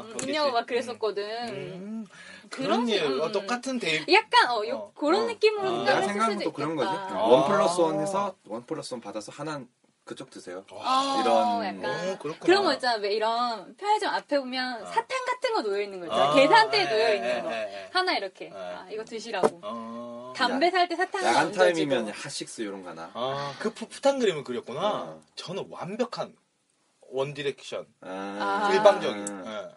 어, 열고 씨. 막 그랬었거든 음, 그런 그런 일, 음, 어, 음. 똑같은 데이 약간 어, 요, 어, 그런 어. 느낌으로 아. 생각을 내가 생각하면 또 그런 있겠다. 거지. 아. 원 플러스 원 해서 원 플러스 원 받아서 하나는 그쪽 드세요. 어, 이런 약간 어, 그렇구나. 그런 거 있잖아. 왜 이런 편의점 앞에 보면 어. 사탕 같은 거 놓여 있는 거 있잖아. 아, 계산대에 예, 놓여 있는 예, 거. 예, 예. 하나 이렇게. 예. 아, 이거 드시라고. 어. 담배 살 때 사탕 야간. 타임이면 핫식스 이런 거 하나. 아, 그 풋풋한 그림을 그렸구나. 어. 저는 완벽한 one direction. 아, 아. 일방적인. 음, 예.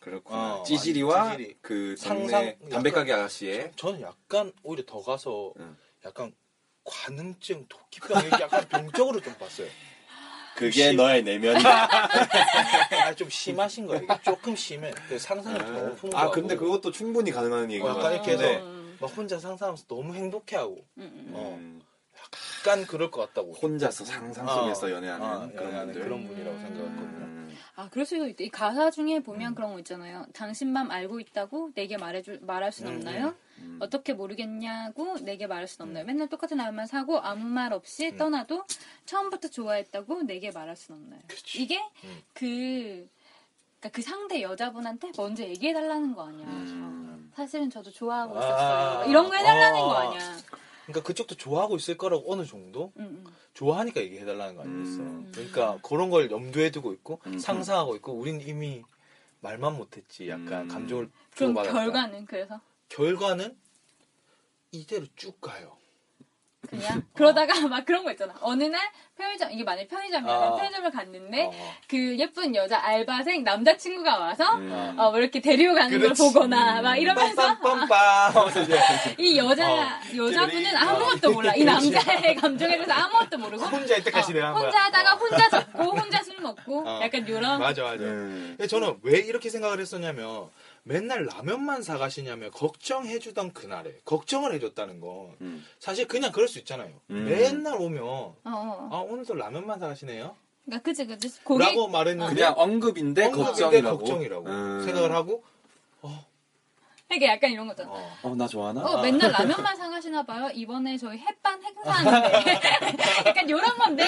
그렇구나. 어, 찌질이와 찌질이. 그 상상- 동네 담배 가게 약간- 아가씨의 저 는 약간 오히려 더 가서 응. 약간 관음증, 도끼병 이렇게 약간 병적으로 좀 봤어요. 그게 심- 너의 내면이다. 아, 좀 심하신 거예요. 조금 심해. 그 상상이 너무 풍부하고. 아 근데 그것도 충분히 가능한 얘기인 것 약간 이렇게. 해서 음, 막 혼자 상상하면서 너무 행복해하고 음, 음. 어. 음, 약간 그럴 것 같다고. 혼자서 상상 속에서 어. 연애하는 아, 그런 연애하는 분들. 그런 분이라고 생각했거든요. 음, 아, 그럴 수도 있다. 이 가사 중에 보면 음. 그런 거 있잖아요. 당신 맘 알고 있다고 내게 말해줄, 말할 순 음, 없나요? 음. 어떻게 모르겠냐고 내게 말할 순 없나요? 맨날 똑같은 말만 사고 아무 말 없이 음. 떠나도 처음부터 좋아했다고 내게 말할 순 없나요? 그치. 이게 음. 그, 그러니까 그 상대 여자분한테 먼저 얘기해달라는 거 아니야. 음. 사실은 저도 좋아하고 아. 있었어요. 이런 거 해달라는 아. 거 아니야. 그러니까 그쪽도 좋아하고 있을 거라고 어느 정도 응, 응. 좋아하니까 얘기해달라는 거 아니겠어. 음. 그러니까 그런 걸 염두에 두고 있고 음. 상상하고 있고 우린 이미 말만 못했지. 약간 음. 감정을 그럼. 결과는 그래서 결과는 이대로 쭉 가요. 그냥 그러다가 막 그런 거 있잖아. 어느 날 편의점 이게 만약 편의점이면 아. 편의점을 갔는데 어. 그 예쁜 여자 알바생 남자 친구가 와서 음. 어, 뭐 이렇게 데리고 가는 그렇지. 걸 보거나 막 이러면서 빰빰빰빰. 이 여자 어. 여자분은 아무것도 몰라. 이 남자의 감정에 대해서 아무것도 모르고 혼자 이때까지 어, 내가. 혼자 하다가 혼자 잡고 혼자 술 먹고 어. 약간 이런 맞아 맞아. 음. 근데 저는 왜 이렇게 생각을 했었냐면 맨날 라면만 사가시냐면 걱정해주던 그날에 걱정을 해줬다는 건 음. 사실 그냥 그럴 수 있잖아요. 음. 맨날 오면 어, 어. 아 오늘도 라면만 사가시네요. 그러니까 그치 그치 고객 라고 말했는데 그냥 언급인데 언급인데 걱정이라고. 걱정이라고 음. 생각을 하고 그러니까 약간 이런 거잖아. 어. 어, 나 좋아하나? 어, 맨날 라면만 사가시나 봐요. 이번에 저희 햇반 행사하는데. 약간 요런 건데.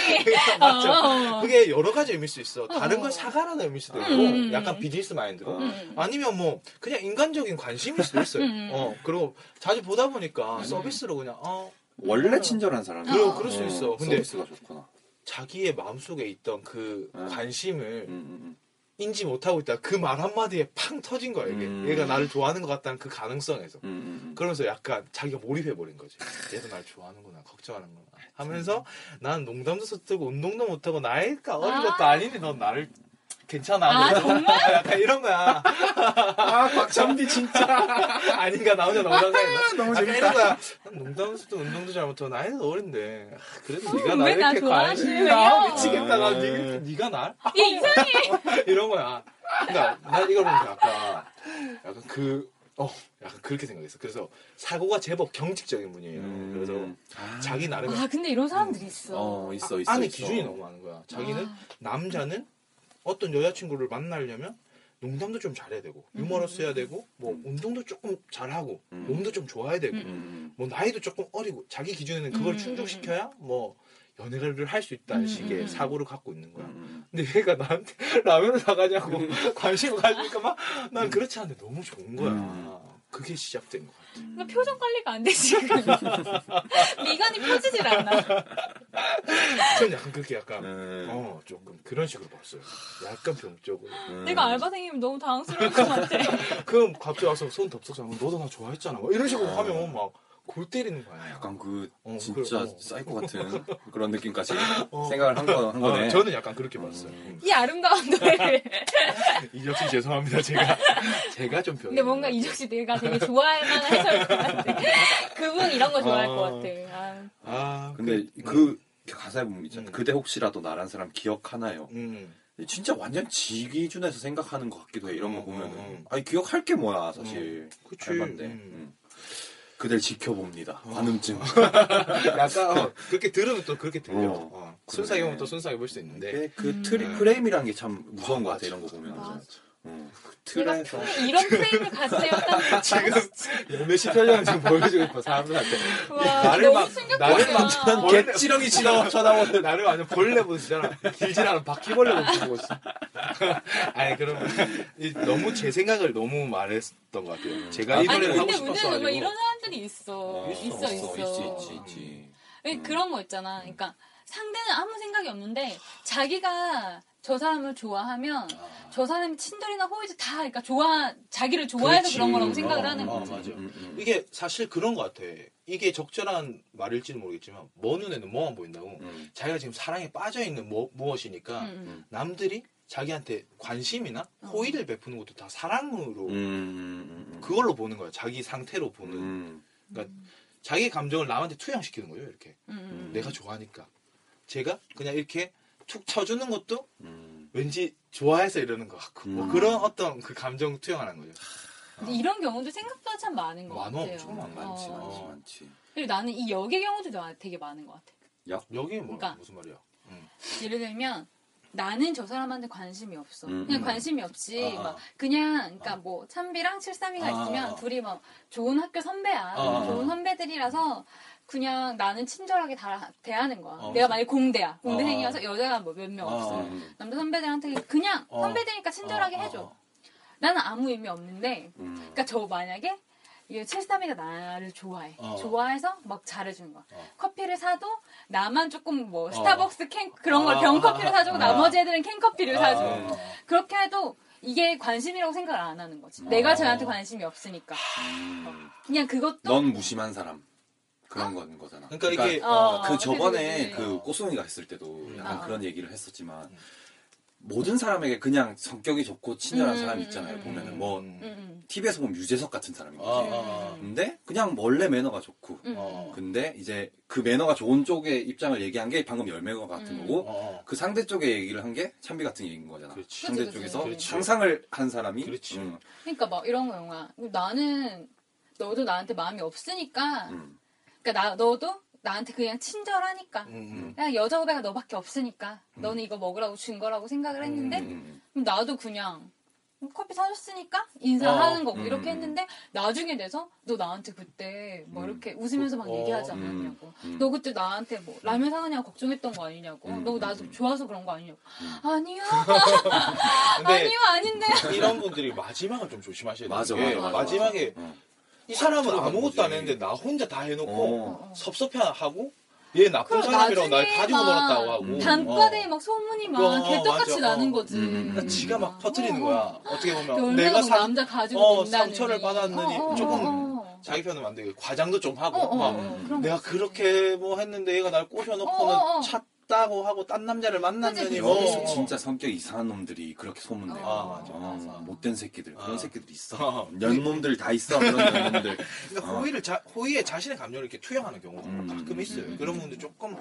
맞죠. 어, 어. 그게 여러 가지 의미일 수 있어. 다른 어. 걸 사가라는 의미일 수도 있고, 음. 약간 비즈니스 마인드로. 음. 아니면 뭐, 그냥 인간적인 관심일 수도 있어요. 음. 어, 그리고 자주 보다 보니까 서비스로 그냥, 어, 원래 친절한 사람이. 그래, 그럴 수 있어. 근데 서비스가 좋구나. 자기의 마음속에 있던 그 음. 관심을 음, 음, 인지 못하고 있다. 그 말 한마디에 팡 터진 거야, 이게. 음. 얘가 나를 좋아하는 것 같다는 그 가능성에서. 음, 음, 음. 그러면서 약간 자기가 몰입해버린 거지. 얘도 날 좋아하는구나, 걱정하는구나. 하면서 난 농담도 쓰고 운동도 못하고 나이가 어린 아. 것도 아니니 넌 나를 괜찮아. 아, 정말? 약간 이런 거야. 아, 박찬비 진짜. 아닌가, 나 혼자 생각나. 너무 재밌다. 이런 거야. 난 농담도 운동도 잘 못하고 나이는 어린데. 아, 그래도 네가 나 이렇게? 나 미치겠다. 나 음. 네가, 네가 날? 얘 이상해. 이런 거야. 그러니까 나 이걸 보면서 약간 약간 그 어, 약간 그렇게 생각했어. 그래서 사고가 제법 경직적인 분이에요. 음. 그래서 자기 나름의 아 근데 이런 사람들이 있어. 어 있어 있어 안에 있어. 기준이 너무 많은 거야. 자기는 아. 남자는 어떤 여자친구를 만나려면 농담도 좀 잘해야 되고 유머러스해야 되고 뭐 운동도 조금 잘하고 음. 몸도 좀 좋아야 되고 음. 뭐 나이도 조금 어리고 자기 기준에는 그걸 음, 충족시켜야 뭐 연애를 할 수 있다는 음, 식의 음. 사고를 갖고 있는 거야. 음. 근데 얘가 나한테 라면을 사가냐고 관심을 가지니까 막 난 그렇지 않은데 너무 좋은 거야. 음. 그게 시작된 나 표정 관리가 안 돼 지금. 미간이 펴지질 않아. 전 약간 그렇게 약간 음. 어 조금 그런 식으로 봤어요. 약간 병적으로. 음. 내가 알바생이면 너무 당황스러울 것 같아. 그럼 갑자기 와서 손 덥석 잡고 너도 나 좋아했잖아. 막 이런 식으로 어. 하면 막 골 때리는 거야. 약간 그 어, 진짜 그, 어. 사이코 같은 그런 느낌까지 어. 생각을 한, 거, 한 거네. 어, 저는 약간 그렇게 봤어요. 음. 이 아름다운 노래를. 이적 씨 죄송합니다. 제가 제가 좀 병. 근데 뭔가 이적 씨 내가 되게 좋아할 만한 해설일 것 같아. 그분 이런 거 좋아할 어. 것 같아. 아, 아 근데 그 가사에 보면 있잖아. 음. 그대 혹시라도 나란 사람 기억하나요? 음. 진짜 완전 지 기준에서 생각하는 것 같기도 해. 이런 거 음, 보면은. 음, 음. 아니 기억할 게 뭐야 사실. 그치. 알반데. 음. 음. 그댈 지켜봅니다. 어. 관음증. 약간 어, 그렇게 들으면 또 그렇게 들려. 어. 어. 보면 또 순수하게 볼수 있는데. 그 음. 트리 프레임이라는 게참 무서운 것 아, 같아. 이런 거 맞아. 보면. 맞아. 내가 틀에서. 이런 프레임을 가지려었다는 지금 몇시 표정을 지금 보여주고 싶어 사람들한테. 와, 나를 막-. 나를 막 어. 개찌렁이 치다 쳐다보는 나를 완전 벌레 보시잖아. 길지 않은 바퀴벌레 보고 있어. 아니 그러면 이- 너무 제 생각을 너무 말했던 것 같아요. 제가 이 아니 노래를 하고 근데 문제는 싶었어 정말 가지고. 이런 사람들이 있어. 있어, 있어. 있지, 있지, 있지. 왜 그런 거 있잖아. 그러니까 상대는 아무 생각이 없는데 자기가 저 사람을 좋아하면 저 사람이 친절이나 호의도 다 그러니까 좋아 자기를 좋아해서 그렇지. 그런 거라고 생각을 어, 하는 어, 거지. 맞아. 음, 음. 이게 사실 그런 것 같아. 이게 적절한 말일지는 모르겠지만 먼 눈에는 뭐만 보인다고. 음. 자기가 지금 사랑에 빠져 있는 뭐, 무엇이니까 응, 응. 남들이 자기한테 관심이나 어. 호의를 베푸는 것도 다 사랑으로 음, 음, 음. 그걸로 보는 거야. 자기 상태로 보는. 음. 그러니까 자기 감정을 남한테 투영시키는 거예요. 이렇게. 내가 좋아하니까 제가 그냥 이렇게 툭 쳐주는 것도 음. 왠지 좋아해서 이러는 것 같고 뭐 음. 그런 어떤 그 감정 투영하는 거죠. 근데 이런 경우도 생각보다 참 많은 것 많어, 같아요. 엄청 많아. 많지, 어. 많지, 많지. 그리고 나는 이 역의 경우도 나- 되게 많은 것 같아. 여기 뭐 그러니까. 무슨 말이야? 음. 예를 들면 나는 저 사람한테 관심이 없어. 음, 그냥 음. 관심이 없이 아, 아. 막 그냥 그러니까 뭐 찬비랑 칠삼이가 아, 있으면 아. 둘이 뭐 좋은 학교 선배야. 아, 아. 좋은 선배들이라서 그냥 나는 친절하게 다 대하는 거야. 어. 내가 만약에 공대야. 공대 생이어서 아. 여자가 뭐 몇명 아, 없어. 음. 남자 선배들한테 그냥 어. 선배들이니까 친절하게 어, 어, 해줘. 어. 나는 아무 의미 없는데 음. 그러니까 저 만약에 이 칠삼이가 나를 좋아해. 어. 좋아해서 막 잘해주는 거야. 어. 커피를 사도 나만 조금 뭐 스타벅스 캔 그런 걸 아. 병 커피를 사주고 아. 나머지 애들은 캔 커피를 사줘. 아. 그렇게 해도 이게 관심이라고 생각을 안 하는 거지. 어. 내가 쟤한테 관심이 없으니까. 음. 그냥 그것도 넌 무심한 사람. 그런 건 거잖아. 그러니까 이게 어, 그 그치, 저번에. 그 꼬송이가 했을 때도 약간 어. 그런 얘기를 했었지만 모든 사람에게 그냥 성격이 좋고 친절한 음, 사람이 음, 있잖아요. 음, 보면은 음. 뭐 음, 음. TV에서 보면 유재석 같은 사람인 아, 거지. 아, 근데 그냥 원래 매너가 좋고 음, 어. 근데 이제 그 매너가 좋은 쪽의 입장을 얘기한 게 방금 열매가 같은 음. 거고 어. 그 상대 쪽의 얘기를 한게 찬비 같은 얘기인 거잖아. 그렇지. 상대 그치, 그치, 쪽에서. 상상을 한 사람이 그렇지. 음, 그러니까 막 이런 거야. 나는 너도 나한테 마음이 없으니까. 음. 그러니까 나 너도 나한테 그냥 친절하니까. 음, 음. 그냥 여자 후배가 너밖에 없으니까 너는 이거 먹으라고 준 거라고 생각을 했는데 음. 그럼 나도 그냥 커피 사줬으니까 인사하는 어, 거고 음, 이렇게 음. 했는데 나중에 돼서 너 나한테 그때 뭐 음. 이렇게 웃으면서 막 어, 얘기하지 음, 않았냐고 음. 너 그때 나한테 뭐 라면 사느냐고 걱정했던 거 아니냐고 음, 너 음, 나도 음. 좋아서 그런 거 아니냐고 음. 아니요 아니요 아닌데 이런 분들이 마지막을 좀 조심하셔야 돼요. 맞아, 이게 맞아, 맞아. 마지막에 어. 이 사람은 들어간 아무것도. 안 했는데 나 혼자 다 해놓고 어. 섭섭해하고 얘 나쁜 그럼 사람이라고 날 나중에 가지고 막 놀았다고 하고 음. 단과대에 어. 막 소문이 막 어, 개떡같이 맞아. 나는 어. 거지 음, 음, 음. 그러니까 지가 막 퍼뜨리는 어, 거야. 어. 어떻게 보면 얼마나 내가 뭐 사, 남자 가지고 어. 상처를 받았느니 어, 어, 조금. 자기 편은 안 되게 과장도 좀 하고 막 어, 그런 내가. 그렇게 뭐 했는데 얘가 날 꼬셔놓고는 어, 어, 어. 차 땄다고 하고 딴 남자를 만났느니 뭐 여기서 진짜 성격 이상한 놈들이 그렇게 소문내요. 아, 맞아, 어, 맞아. 못된 새끼들 그런 아. 새끼들 있어. 어. 연놈들 다 있어 그런 연놈들. 그러니까 어. 호의를 자, 호의에 자신의 감정을 이렇게 투영하는 경우가 음. 가끔 있어요. 음. 그런 분들 조금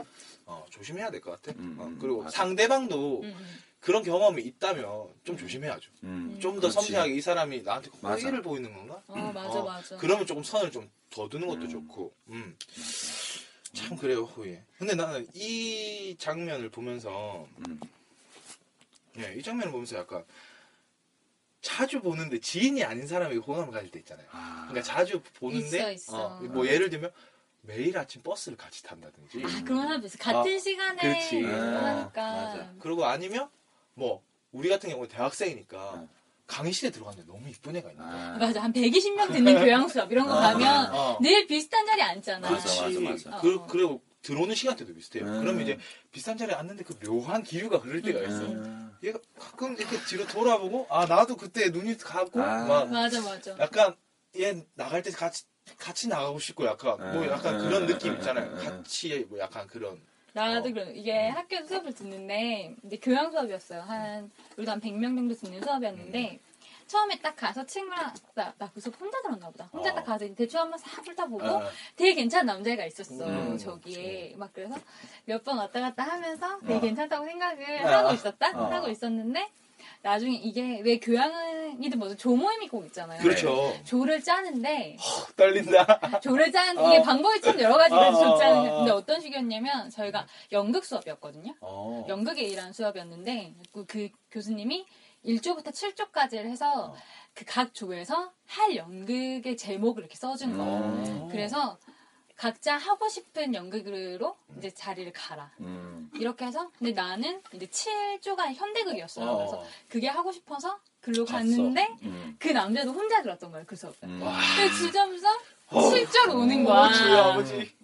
어, 조심해야 될 것 같아. 음, 어, 음, 그리고 맞아. 상대방도 음, 음. 그런 경험이 있다면 좀 조심해야죠. 음, 좀 더. 섬세하게 이 사람이 나한테 맞아. 호의를 보이는 건가? 어 맞아 어, 맞아. 그러면 조금 선을 좀 더 두는 것도 음. 좋고. 음. 참 그래요 호의. 근데 나는 이 장면을 보면서 음. 예, 이 장면을 보면서 약간 자주 보는데 지인이 아닌 사람에게 호감을 가질 때 있잖아요. 아, 그러니까 자주 보는데 있어, 있어. 어, 뭐 예를 들면 매일 아침 버스를 같이 탄다든지 아 그런 사람도 있어. 같은 아, 시간에 그렇지. 하니까. 맞아. 그리고 아니면 뭐 우리 같은 경우 는 대학생이니까 어. 강의실에 들어갔는데 너무 이쁜 애가 있는 거야. 아, 맞아 한 120명 듣는 교양 수업 이런 거 가면 어. 늘 비슷한 자리 앉잖아. 맞아, 그렇지. 맞아, 맞아. 그, 그리고 들어오는 시간대도 비슷해요. 음. 그러면 이제 비슷한 자리에 앉는데 그 묘한 기류가 흐를 때가 있어. 음. 얘가 가끔 이렇게 뒤로 돌아보고 아 나도 그때 눈이 가고 아. 막 맞아 맞아. 약간 얘 나갈 때 같이 같이 나가고 싶고 약간 뭐 음. 약간 그런 음. 느낌 있잖아요. 음. 같이 뭐 약간 그런 나도 어. 그래. 이게 학교 수업을 듣는데 이제 교양 수업이었어요. 한 우리도 한 100명 정도 듣는 수업이었는데 처음에 딱 가서 친구랑 나, 나 그 수업 혼자 들었나 보다. 혼자 어. 딱 가서 대충 한번 싹 훑어보고 어, 되게 괜찮은 남자애가 있었어. 음. 저기에 막 그래서 몇 번 왔다 갔다 하면서 되게 어. 괜찮다고 생각을 어. 하고 있었다. 어. 하고 있었는데 나중에 이게 왜 교양이든 뭐든 조모임이 꼭 있잖아요. 그렇죠. 조를 짜는데 떨린다. 조를 짠 어. 이게 방법이 참 여러 가지 그래서 어, 어, 어. 근데 어떤 식이었냐면 저희가 연극 수업이었거든요. 어. 연극에 일하는 수업이었는데 그, 그 교수님이 1조부터 7조까지를 해서 어. 그각 조에서 할 연극의 제목을 이렇게 써준 거예요. 어. 그래서 각자 하고 싶은 연극으로 이제 자리를 가라. 음. 이렇게 해서 근데 나는 이제 7조가 현대극이었어요. 어. 그래서 그게 하고 싶어서 글로 갔어. 갔는데 음. 그 남자도 혼자 들었던 거예요. 그 수업을. 음. 근데 주점서 7조로 오는 거야. 주의 아버지.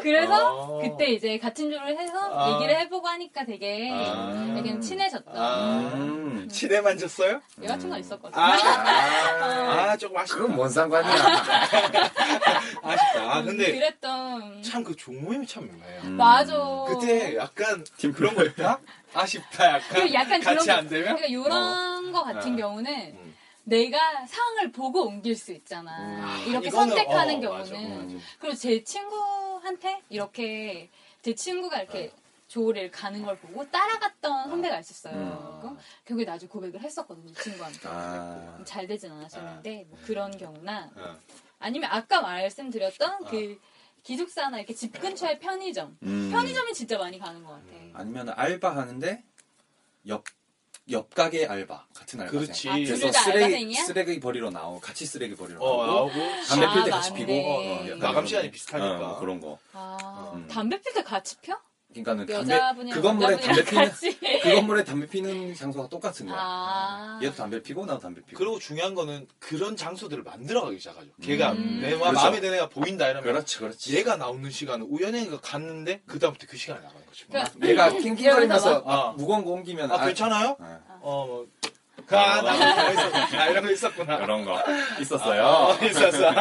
그래서 어. 그때 이제 같은 조를 해서 아. 얘기를 해보고 하니까 되게 아. 되게 친해졌다. 아. 음. 친해 만졌어요? 여자친구가 있었거든. 아, 아, 조금 아쉽다. 그건 뭔 상관이야. 아, 근데 그랬던 참 그 종모임이 참 묘해요. 음. 맞아. 그때 약간 그런 거 있다? 아쉽다, 약간. 그 약간 그런 같이 거- 안 되면? 그러니까 이런 거 같은 어. 경우는 음. 내가 상을 보고 옮길 수 있잖아. 음. 이렇게 이거는, 선택하는 어, 경우는. 맞아, 맞아. 그리고 제 친구한테 이렇게 제 친구가 이렇게 어. 조를 가는 걸 보고 따라갔던 선배가 있었어요. 음. 그래서 결국에 나중에 고백을 했었거든요, 이 친구한테. 아. 잘 되진 않았었는데 뭐 그런 경우나 어. 아니면 아까 말씀드렸던 어. 그 기숙사나 이렇게 집 근처의 편의점. 음. 편의점이 진짜 많이 가는 것 같아. 음. 아니면 알바 하는데 옆, 옆 가게 알바 같은 알바생. 그렇지. 아, 그래서 쓰레기? 쓰레기 버리러 나오 같이 쓰레기 버리러 어, 나오고 나오고. 담배 필때 아, 같이. 피고 어, 음. 약간 마감 그런 시간이 거. 비슷하니까. 어, 뭐 그런 거. 아, 음. 담배 필 때 같이 펴? 그러니까는 담배 그 건물에 담배 피는 같이. 그 건물에 담배 피는 장소가 똑같은 거야. 아. 얘도 담배 피고 나도 담배 피고. 그리고 중요한 거는 그런 장소들을 만들어가기 시작하죠. 걔가 음. 내 마, 그렇죠. 마음에 드는 애가 보인다 이러면 그렇지 그렇지. 얘가 나오는 시간은 우연히가 갔는데 그 다음부터 그 시간에 나가는 거지. 그러니까 내가 낑낑거리면서 아. 무거운 거 옮기면 아, 괜찮아요? 아, 어, 뭐. 가, 나, 나, 있었- 아, 이런 거 있었구나. 그런 거 있었어요. 어, 있었어.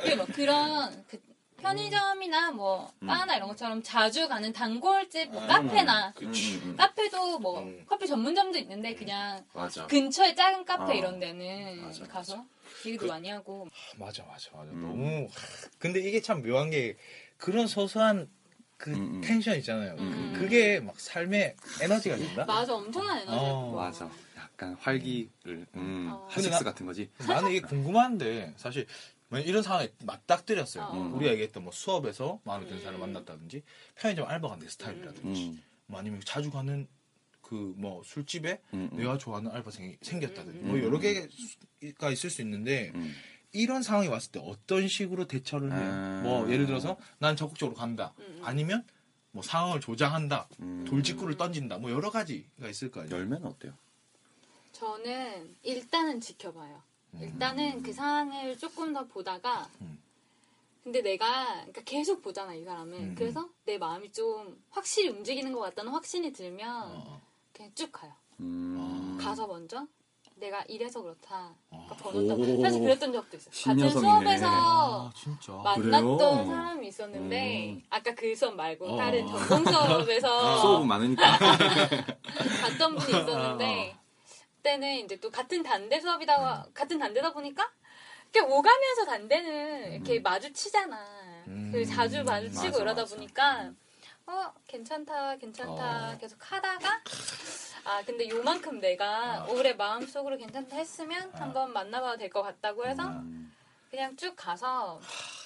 그게 뭐 그런 그 편의점이나 뭐 음. 바나 이런 것처럼 자주 가는 단골집, 뭐 음. 카페나 그치. 음. 카페도 뭐 음. 커피 전문점도 있는데 그냥 맞아. 근처에 작은 카페 어. 이런 데는 맞아, 맞아. 가서 얘기도 많이 하고 맞아, 맞아, 맞아. 음. 너무. 근데 이게 참 묘한 게 그런 소소한 그 음, 음. 텐션 있잖아요. 음. 그- 그게 막 삶의 에너지가 된다? 맞아 엄청난 에너지 어, 맞아. 약간 활기를 음, 어. 하식스 같은 거지. 나는 이게 궁금한데 사실 이런 상황에 맞닥뜨렸어요. 어. 음. 우리가 얘기했던 뭐 수업에서 마음에 드는 음. 사람을 만났다든지 편의점 알바가 내 스타일이라든지 음, 뭐 아니면 자주 가는 그 뭐 술집에 음, 음. 내가 좋아하는 알바생이 생겼다든지 음. 뭐 여러 개가 있을 수 있는데 음. 이런 상황이 왔을 때 어떤 식으로 대처를 해요? 아. 뭐 예를 들어서 난 적극적으로 간다. 음. 아니면 뭐 상황을 조장한다. 음. 돌직구를 던진다. 뭐 여러 가지가 있을 거 아니에요. 열면 어때요? 저는 일단은 지켜봐요. 음. 일단은 그 상황을 조금 더 보다가 음. 근데 내가 그러니까 계속 보잖아 이 사람을 음. 그래서 내 마음이 좀 확실히 움직이는 것 같다는 확신이 들면 어. 그냥 쭉 가요. 음. 가서 먼저 내가 이래서 그렇다. 그러니까 아. 번호. 사실 그랬던 적도 있어요. 같은 신여성이네. 수업에서 아, 진짜. 만났던 그래요? 사람이 있었는데 음. 아까 그 수업 말고 어. 다른 전공 수업에서 수업은 많으니까. 봤던 분이 있었는데 그 때는 이제 또 같은 단대 수업이다 같은 단대다 보니까 이렇게 오가면서 단대는 이렇게 마주치잖아. 음. 그 자주 마주치고 맞아, 이러다 맞아. 보니까 어 괜찮다 괜찮다 어. 계속 하다가 아 근데 요만큼 내가 아. 올해 마음속으로 괜찮다 했으면 한번 만나봐도 될 것 같다고 해서 음. 그냥 쭉 가서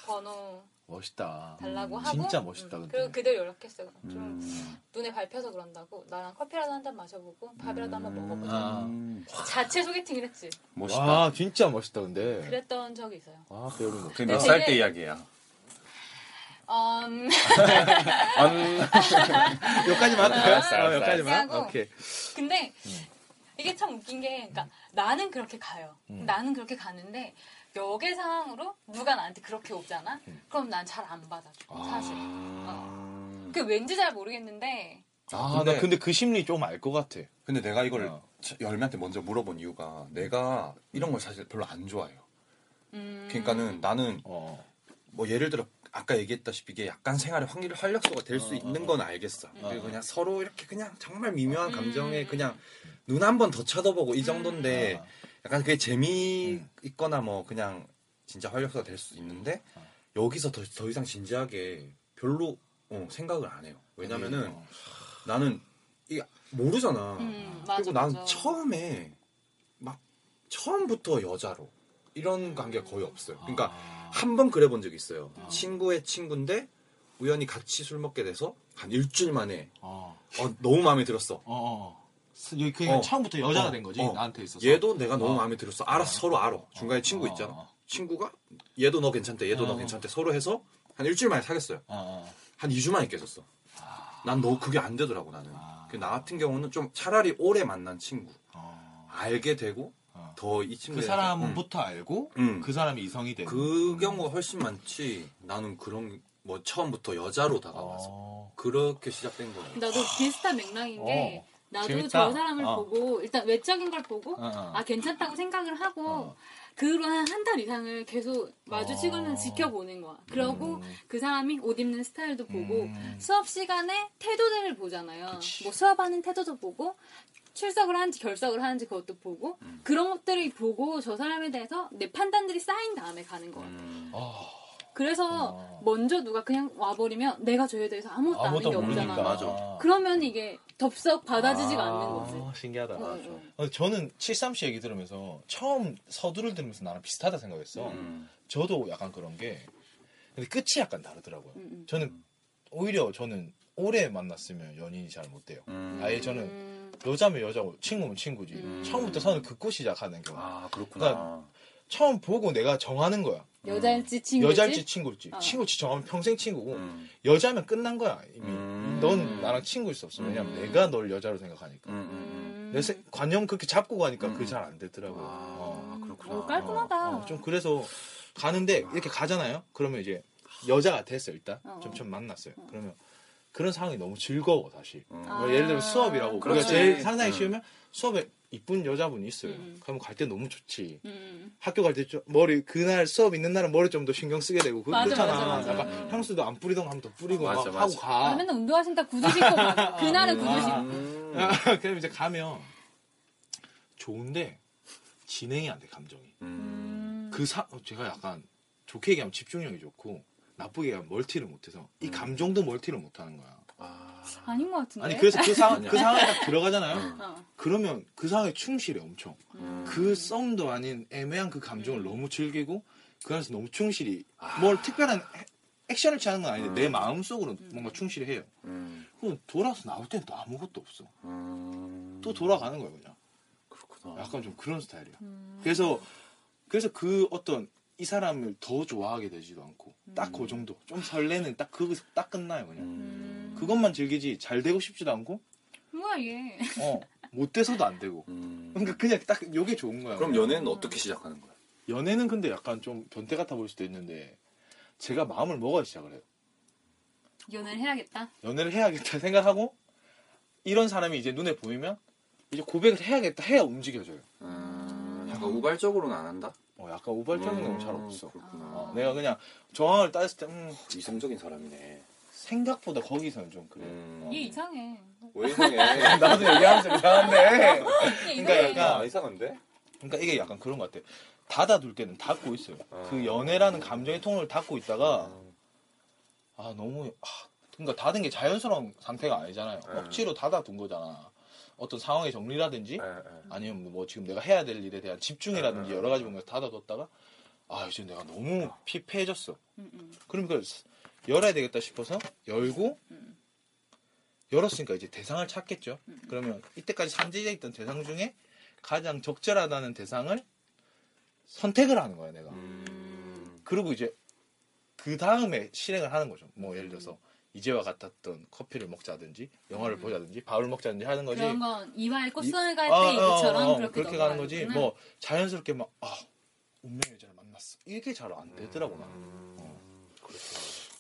번호 멋있다. 달라고 음, 하고 진짜 멋있다, 음, 근데. 그리고 그대로 연락했어요. 좀 음. 눈에 밟혀서 그런다고 나랑 커피라도 한 잔 마셔보고 밥이라도 한번 먹어보자. 아. 음. 자체 소개팅을 했지. 멋있다. 와, 진짜 멋있다, 근데. 그랬던 적이 있어요. 와, 배우는 거. 그게 몇살 때 이야기야? 음, 여기까지만 할까요? 어, 여기까지만. 오케이. 근데 이게 참 웃긴 게, 그러니까 나는 그렇게 가요. 음. 나는 그렇게 가는데 역의 상황으로 누가 나한테 그렇게 오잖아. 음. 그럼 난 잘 안 받아줘. 사실. 음. 그 왠지 잘 모르겠는데. 아, 근데- 나 근데 그 심리 좀 알 것 같아. 근데 내가 이걸 어. 열매한테 먼저 물어본 이유가 내가 이런 걸 사실 별로 안 좋아해요. 음, 그러니까는 나는 어. 뭐 예를 들어 아까 얘기했다시피 이게 약간 생활의 확률 활력소가 될수 어, 있는 어, 건 알겠어. 음. 그리고 그냥 서로 이렇게 그냥 정말 미묘한 음. 감정에 그냥 눈 한 번 더 쳐다보고 이 정도인데 아, 약간 그게 재미 음. 있거나 뭐 그냥 진짜 활력소가 될 수 있는데 어. 여기서 더, 더 이상 진지하게 별로 어, 생각을 안 해요. 왜냐면은 어. 나는 이게 모르잖아. 음, 맞아, 그리고 난 맞아. 처음에 막 처음부터 여자로 이런 관계가 거의 없어요. 그러니까 아. 한번 그래 본 적이 있어요. 어. 친구의 친구인데 우연히 같이 술 먹게 돼서 한 일주일 만에 어. 어, 너무 마음에 들었어. 어, 어. 그냥 어. 처음부터 여자가 어. 된 거지 어. 나한테 있어서. 얘도 내가 너무 어. 마음에 들었어. 알아서 서로 알아. 중간에 어. 친구 어. 있잖아. 어. 친구가 얘도 너 괜찮대. 얘도 너 어. 괜찮대. 서로 해서 한 일주일 만에 사귀었어요. 어, 어. 한 2주 만에 깨졌어. 난 너 그게 안 되더라고 나는. 아. 그나 같은 경우는 좀 차라리 오래 만난 친구 어. 알게 되고 어. 더이 친구 그 사람부터 알고 음. 그 사람이 이성이 되는. 그 경우가 훨씬 많지. 나는 그런 뭐 처음부터 여자로 다가와서 어. 그렇게 시작된 거예요. 나도 비슷한 맥락인 게 어. 나도 재밌다. 저 사람을 어. 보고 일단 외적인 걸 보고 어, 어. 아 괜찮다고 생각을 하고 어. 그로 한한달 이상을 계속 마주치고는 어. 지켜보는 거야. 그러고 음. 그 사람이 옷 입는 스타일도 보고 음. 수업 시간에 태도들을 보잖아요. 그치. 뭐 수업하는 태도도 보고 출석을 하는지 결석을 하는지 그것도 보고 음. 그런 것들을 보고 저 사람에 대해서 내 판단들이 쌓인 다음에 가는 거야. 음. 아, 그래서 어. 먼저 누가 그냥 와버리면 내가 저에 대해서 아무것도 아는 게 아무도 없잖아. 모르니까. 맞아. 그러면 이게 덥석 받아지지가 아, 않는 거지. 신기하다. 어, 어. 어, 저는 73씨 얘기 들으면서 처음 서두를 들으면서 나랑 비슷하다 생각했어. 음. 저도 약간 그런 게 근데 끝이 약간 다르더라고요. 음, 음. 저는 오히려 저는 오래 만났으면 연인이 잘 못 돼요. 음. 아예 저는 음. 여자면 여자고 친구면 친구지. 음. 처음부터 선을 긋고 시작하는 경우. 아 그렇구나. 처음 보고 내가 정하는 거야. 여자일지 친구지. 여자일지 친구일지. 어. 친구일지 정하면 평생 친구고 음. 여자면 끝난 거야 이미. 음. 넌 나랑 친구일 수 없어. 왜냐면 음. 내가 널 여자로 생각하니까. 음, 음, 내 세- 관념 그렇게 잡고 가니까 음. 그게 잘 안 되더라고. 아, 어. 그렇구나. 오, 깔끔하다. 어, 좀 그래서 가는데 이렇게 가잖아요. 그러면 이제 여자가 됐어 일단 어. 좀 좀 만났어요. 그러면 그런 상황이 너무 즐거워 사실. 음. 아. 뭐 예를 들어 수업이라고 우리가 그렇지. 제일 상상이 음. 쉬우면 수업에 이쁜 여자분이 있어요. 음. 그러면 갈때 너무 좋지. 음. 학교 갈때좀 머리 그날 수업 있는 날은 머리 좀 더 신경 쓰게 되고 그- 맞아, 그렇잖아. 맞아, 맞아. 약간 음. 향수도 안 뿌리던 거 하면 더 뿌리고 맞아, 막 맞아. 하고 가. 아, 맨날 운동화신다 구두 신고 가. 그날은 구두 신고. 음. 그럼 이제 가면 좋은데 진행이 안 돼 감정이. 음. 그 사, 제가 약간 좋게 얘기하면 집중력이 좋고 나쁘게 얘기하면 멀티를 못해서 이 음. 감정도 멀티를 못하는 거야. 아. 아닌 것 같은데. 아니 그래서 그 상황 아니야. 그 상황에 딱 들어가잖아요. 음. 어. 그러면 그 상황에 충실해 엄청. 음. 그 썸도 아닌 애매한 그 감정을 음. 너무 즐기고 그 안에서 너무 충실히 아. 뭘 특별한 해- 액션을 취하는 건 아닌데 음. 내 마음 속으로 뭔가 충실해요. 음. 그럼 돌아서 나올 때는 또 아무것도 없어. 음. 또 돌아가는 거야 그냥. 그렇구나. 약간 좀 그런 스타일이야. 음. 그래서 그래서 그 어떤 이 사람을 더 좋아하게 되지도 않고 딱 그 정도 좀 설레는 딱 그거 딱 끝나요 그냥 음. 그것만 즐기지 잘 되고 싶지도 않고 뭐야 얘. 어 못 돼서도 안 되고 음. 그러니까 그냥 딱 요게 좋은 거야 그럼 그냥. 연애는 어떻게 시작하는 거야? 연애는 근데 약간 좀 변태 같아 보일 수도 있는데 제가 마음을 먹어야 시작을 해요 연애를 해야겠다. 연애를 해야겠다 생각하고 이런 사람이 이제 눈에 보이면 이제 고백을 해야겠다 해야 움직여져요 음. 약간 우발적으로는 안 한다? 어, 약간 우발적인 음, 건잘 없어. 그렇구나. 어, 내가 그냥 정황을 따졌을 때 음, 이성적인 사람이네. 생각보다 거기서는 좀 그래. 음. 어. 얘 이상해. 왜 이상해? 나도 얘기하면서 이상한데. 얘 그러니까. 약간 아, 이상한데? 그러니까 이게 약간 그런 것 같아. 닫아둘 때는 닫고 있어요. 그 연애라는 감정의 통로를 닫고 있다가 아 너무 아, 그러니까 닫은 게 자연스러운 상태가 아니잖아요. 네. 억지로 닫아둔 거잖아. 어떤 상황의 정리라든지 예, 예. 아니면 뭐 지금 내가 해야 될 일에 대한 집중이라든지 네. 여러 가지 뭔가 닫아뒀다가 아 이제 내가 너무 피폐해졌어. 음, 음. 그러니까 열어야 되겠다 싶어서 열고 음. 열었으니까 이제 대상을 찾겠죠. 그러면 이때까지 산재되어 있던 대상 중에 가장 적절하다는 대상을 선택을 하는 거예요, 내가. 음. 그리고 이제 그 다음에 실행을 하는 거죠. 뭐 예를 들어서 이제와 같았던 커피를 먹자든지 영화를 보자든지 밥을 먹자든지 하는 거지. 그런 건 이화의 꽃선을 갈 아, 때 아, 얘기처럼 아, 그렇게, 그렇게 가는 거지. 넘어가는구나. 뭐 자연스럽게 막 아, 운명의 여자를 만났어. 이게 잘 안 되더라고 나. 어.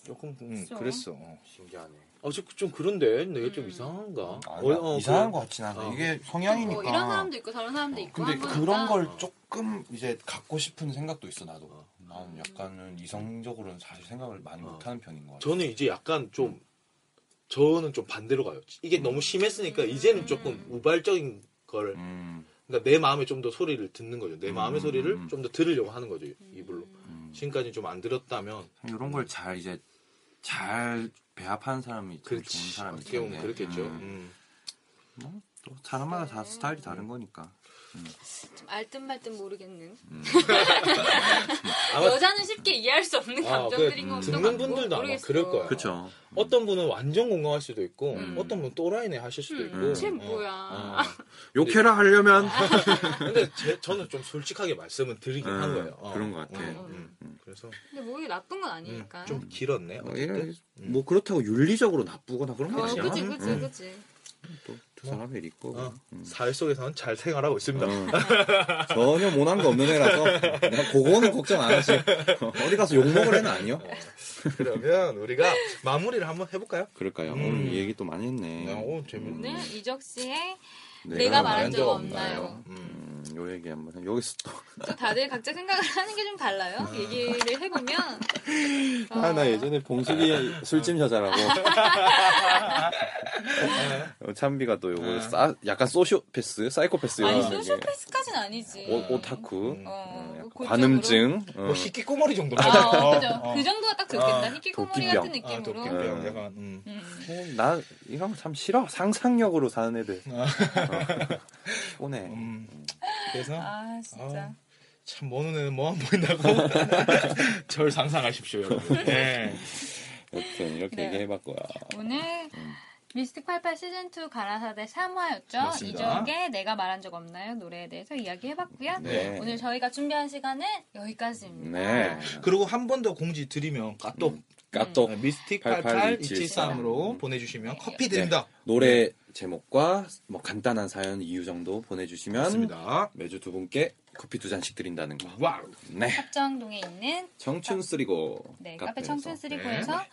조금 음, 그쵸. 그랬어. 어. 신기하네. 어, 좀, 좀 그런데 내가 좀 음. 이상한가? 아니, 이상한 것 같진 않아. 어. 이게 뭐 성향이니까. 이런 사람도 있고 저런 사람도 있고 근데. 그런 걸 조금 이제 갖고 싶은 생각도 있어 나도. 나는 약간은 이성적으로는 사실 생각을 많이 어. 못하는 편인 것 같아. 저는 이제 약간 좀 저는 좀 반대로 가요. 이게 너무 심했으니까 이제는 조금 우발적인 걸 음, 그러니까 내 마음에 좀 더 소리를 듣는 거죠. 내 마음의 음, 소리를 음. 좀더 들으려고 하는 거죠. 이불로. 음. 지금까지 좀 안 들었다면 이런 걸 잘 이제 잘 배합하는 사람이 참 그렇지. 좋은 사람이 어떻게 보면. 그렇겠죠. 음. 음. 또 사람마다 다 스타일이 다른 거니까. 좀 알듯 말듯 모르겠는. 음. 여자는 쉽게 이해할 수 없는 아, 감정들인 그 것도 듣는 같고 분들도 아마. 그럴 거야. 그렇죠. 어떤 분은 완전 공감할 수도 있고 음. 어떤 분은 또라이네 하실 수도 음, 있고. 쟤 어. 뭐야. 어. 욕해라 하려면 근데 제, 저는 좀 솔직하게 말씀은 드리긴 음, 한 거예요. 어. 그런 것 같아. 음, 음. 그래서 근데 뭐 이게 나쁜 건 음, 아니니까. 좀 길었네. 뭐, 어쨌든. 이래- 뭐 그렇다고 윤리적으로 나쁘거나 그런 게 어, 아니야. 그치, 그치, 음. 그치. 또 두 사람의 일 있고. 어, 음. 사회 속에서는 잘 생활하고 있습니다. 어. 전혀 모난 거 없는 애라서 그냥 그거는 걱정 안 하지. 어디 가서 욕 먹을 애는 아니요. 그러면 우리가 마무리를 한번 해볼까요? 그럴까요? 음. 오늘 이 얘기 또 많이 했네. 야, 오, 재밌네. 오늘 이적 씨의 내가 내가 말한 적 없나요? 음. 음, 요 얘기 한번 해. 여기서 또. 또 다들 각자 생각을 하는 게 좀 달라요. 얘기를 해보면. 아, 나 어, 예전에 봉숙이 술집 여자라고. 어, 참비가 또 요거 아. 싸, 약간 소시오패스, 사이코패스 아니, 이런 게. 소시오패스까지는 아니지. 오, 오타쿠, 음. 어, 어. 관음증, 어, 뭐 히키꼬머리 정도. 아, 맞아. 그죠. 어, 어. 그 정도가 딱 좋겠다. 아, 히키코모리 도끼병. 같은 아, 느낌으로. 도끼병 음. 약간. 음. 음. 어, 나 이런 거 참 싫어. 상상력으로 사는 애들. 아. 어. 피곤해. 음. 그래서 아, 진짜. 참 모는 애는 뭐 안 보인다고 절 상상하십시오 여러분. 네. 여튼 이렇게 네. 얘기해봤고요. 오늘 음. 미스틱 88 시즌 2 가라사대 3화였죠. 맞습니다. 이적의 내가 말한 적 없나요? 노래에 대해서 이야기해봤고요. 네. 오늘 저희가 준비한 시간은 여기까지입니다. 네. 그리고 한 번 더 공지 드리면 까똑 까똑 네, 미스틱 88 88273으로 음. 보내주시면 커피 드립니다. 노래 제목과 뭐 간단한 사연 이유 정도 보내주시면 맞습니다. 매주 두 분께 커피 두 잔씩 드린다는 거. wow. 네. 합정동에 있는 청춘 쓰리고 네, 카페. 청춘 쓰리고에서 네.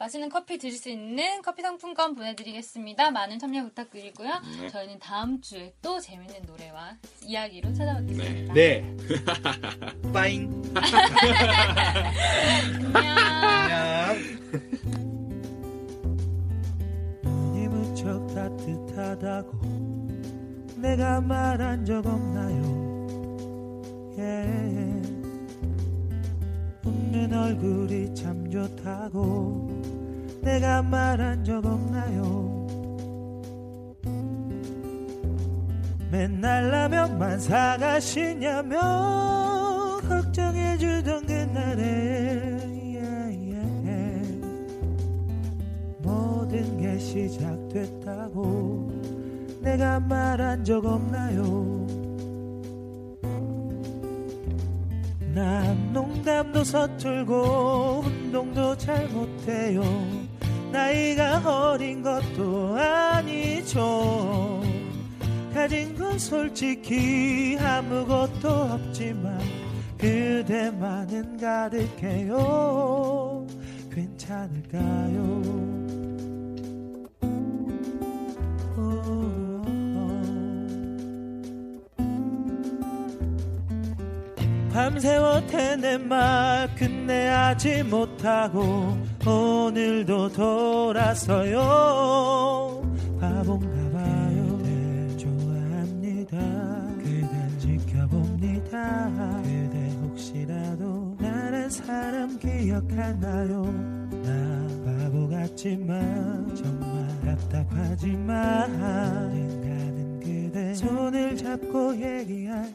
맛있는 커피 드실 수 있는 커피 상품권 보내드리겠습니다. 많은 참여 부탁드리고요. 네. 저희는 다음 주에 또 재밌는 노래와 이야기로 찾아뵙겠습니다. 네. 빠잉. 안녕. 안녕. 눈이 무척 따뜻하다고 내가 말한 적 없나요? 예. 웃는 얼굴이 참 좋다고 내가 말한 적 없나요? 맨날 라면만 사가시냐며 걱정해주던 그날에. 모든 게 시작됐다고 내가 말한 적 없나요? 난 농담도 서툴고 운동도 잘 못해요. 나이가 어린 것도 아니죠. 가진 건 솔직히 아무것도 없지만 그대만은 가득해요. 괜찮을까요? 밤새워 태낸 말 끝내 하지 못하고 오늘도 돌아서요. 바본가 봐요. 그댈 좋아합니다. 그댈 지켜봅니다. 그대 혹시라도 나란 사람 기억하나요? 나 바보 같지만 정말 답답하지만 언젠가는 그대 손을 잡고 얘기할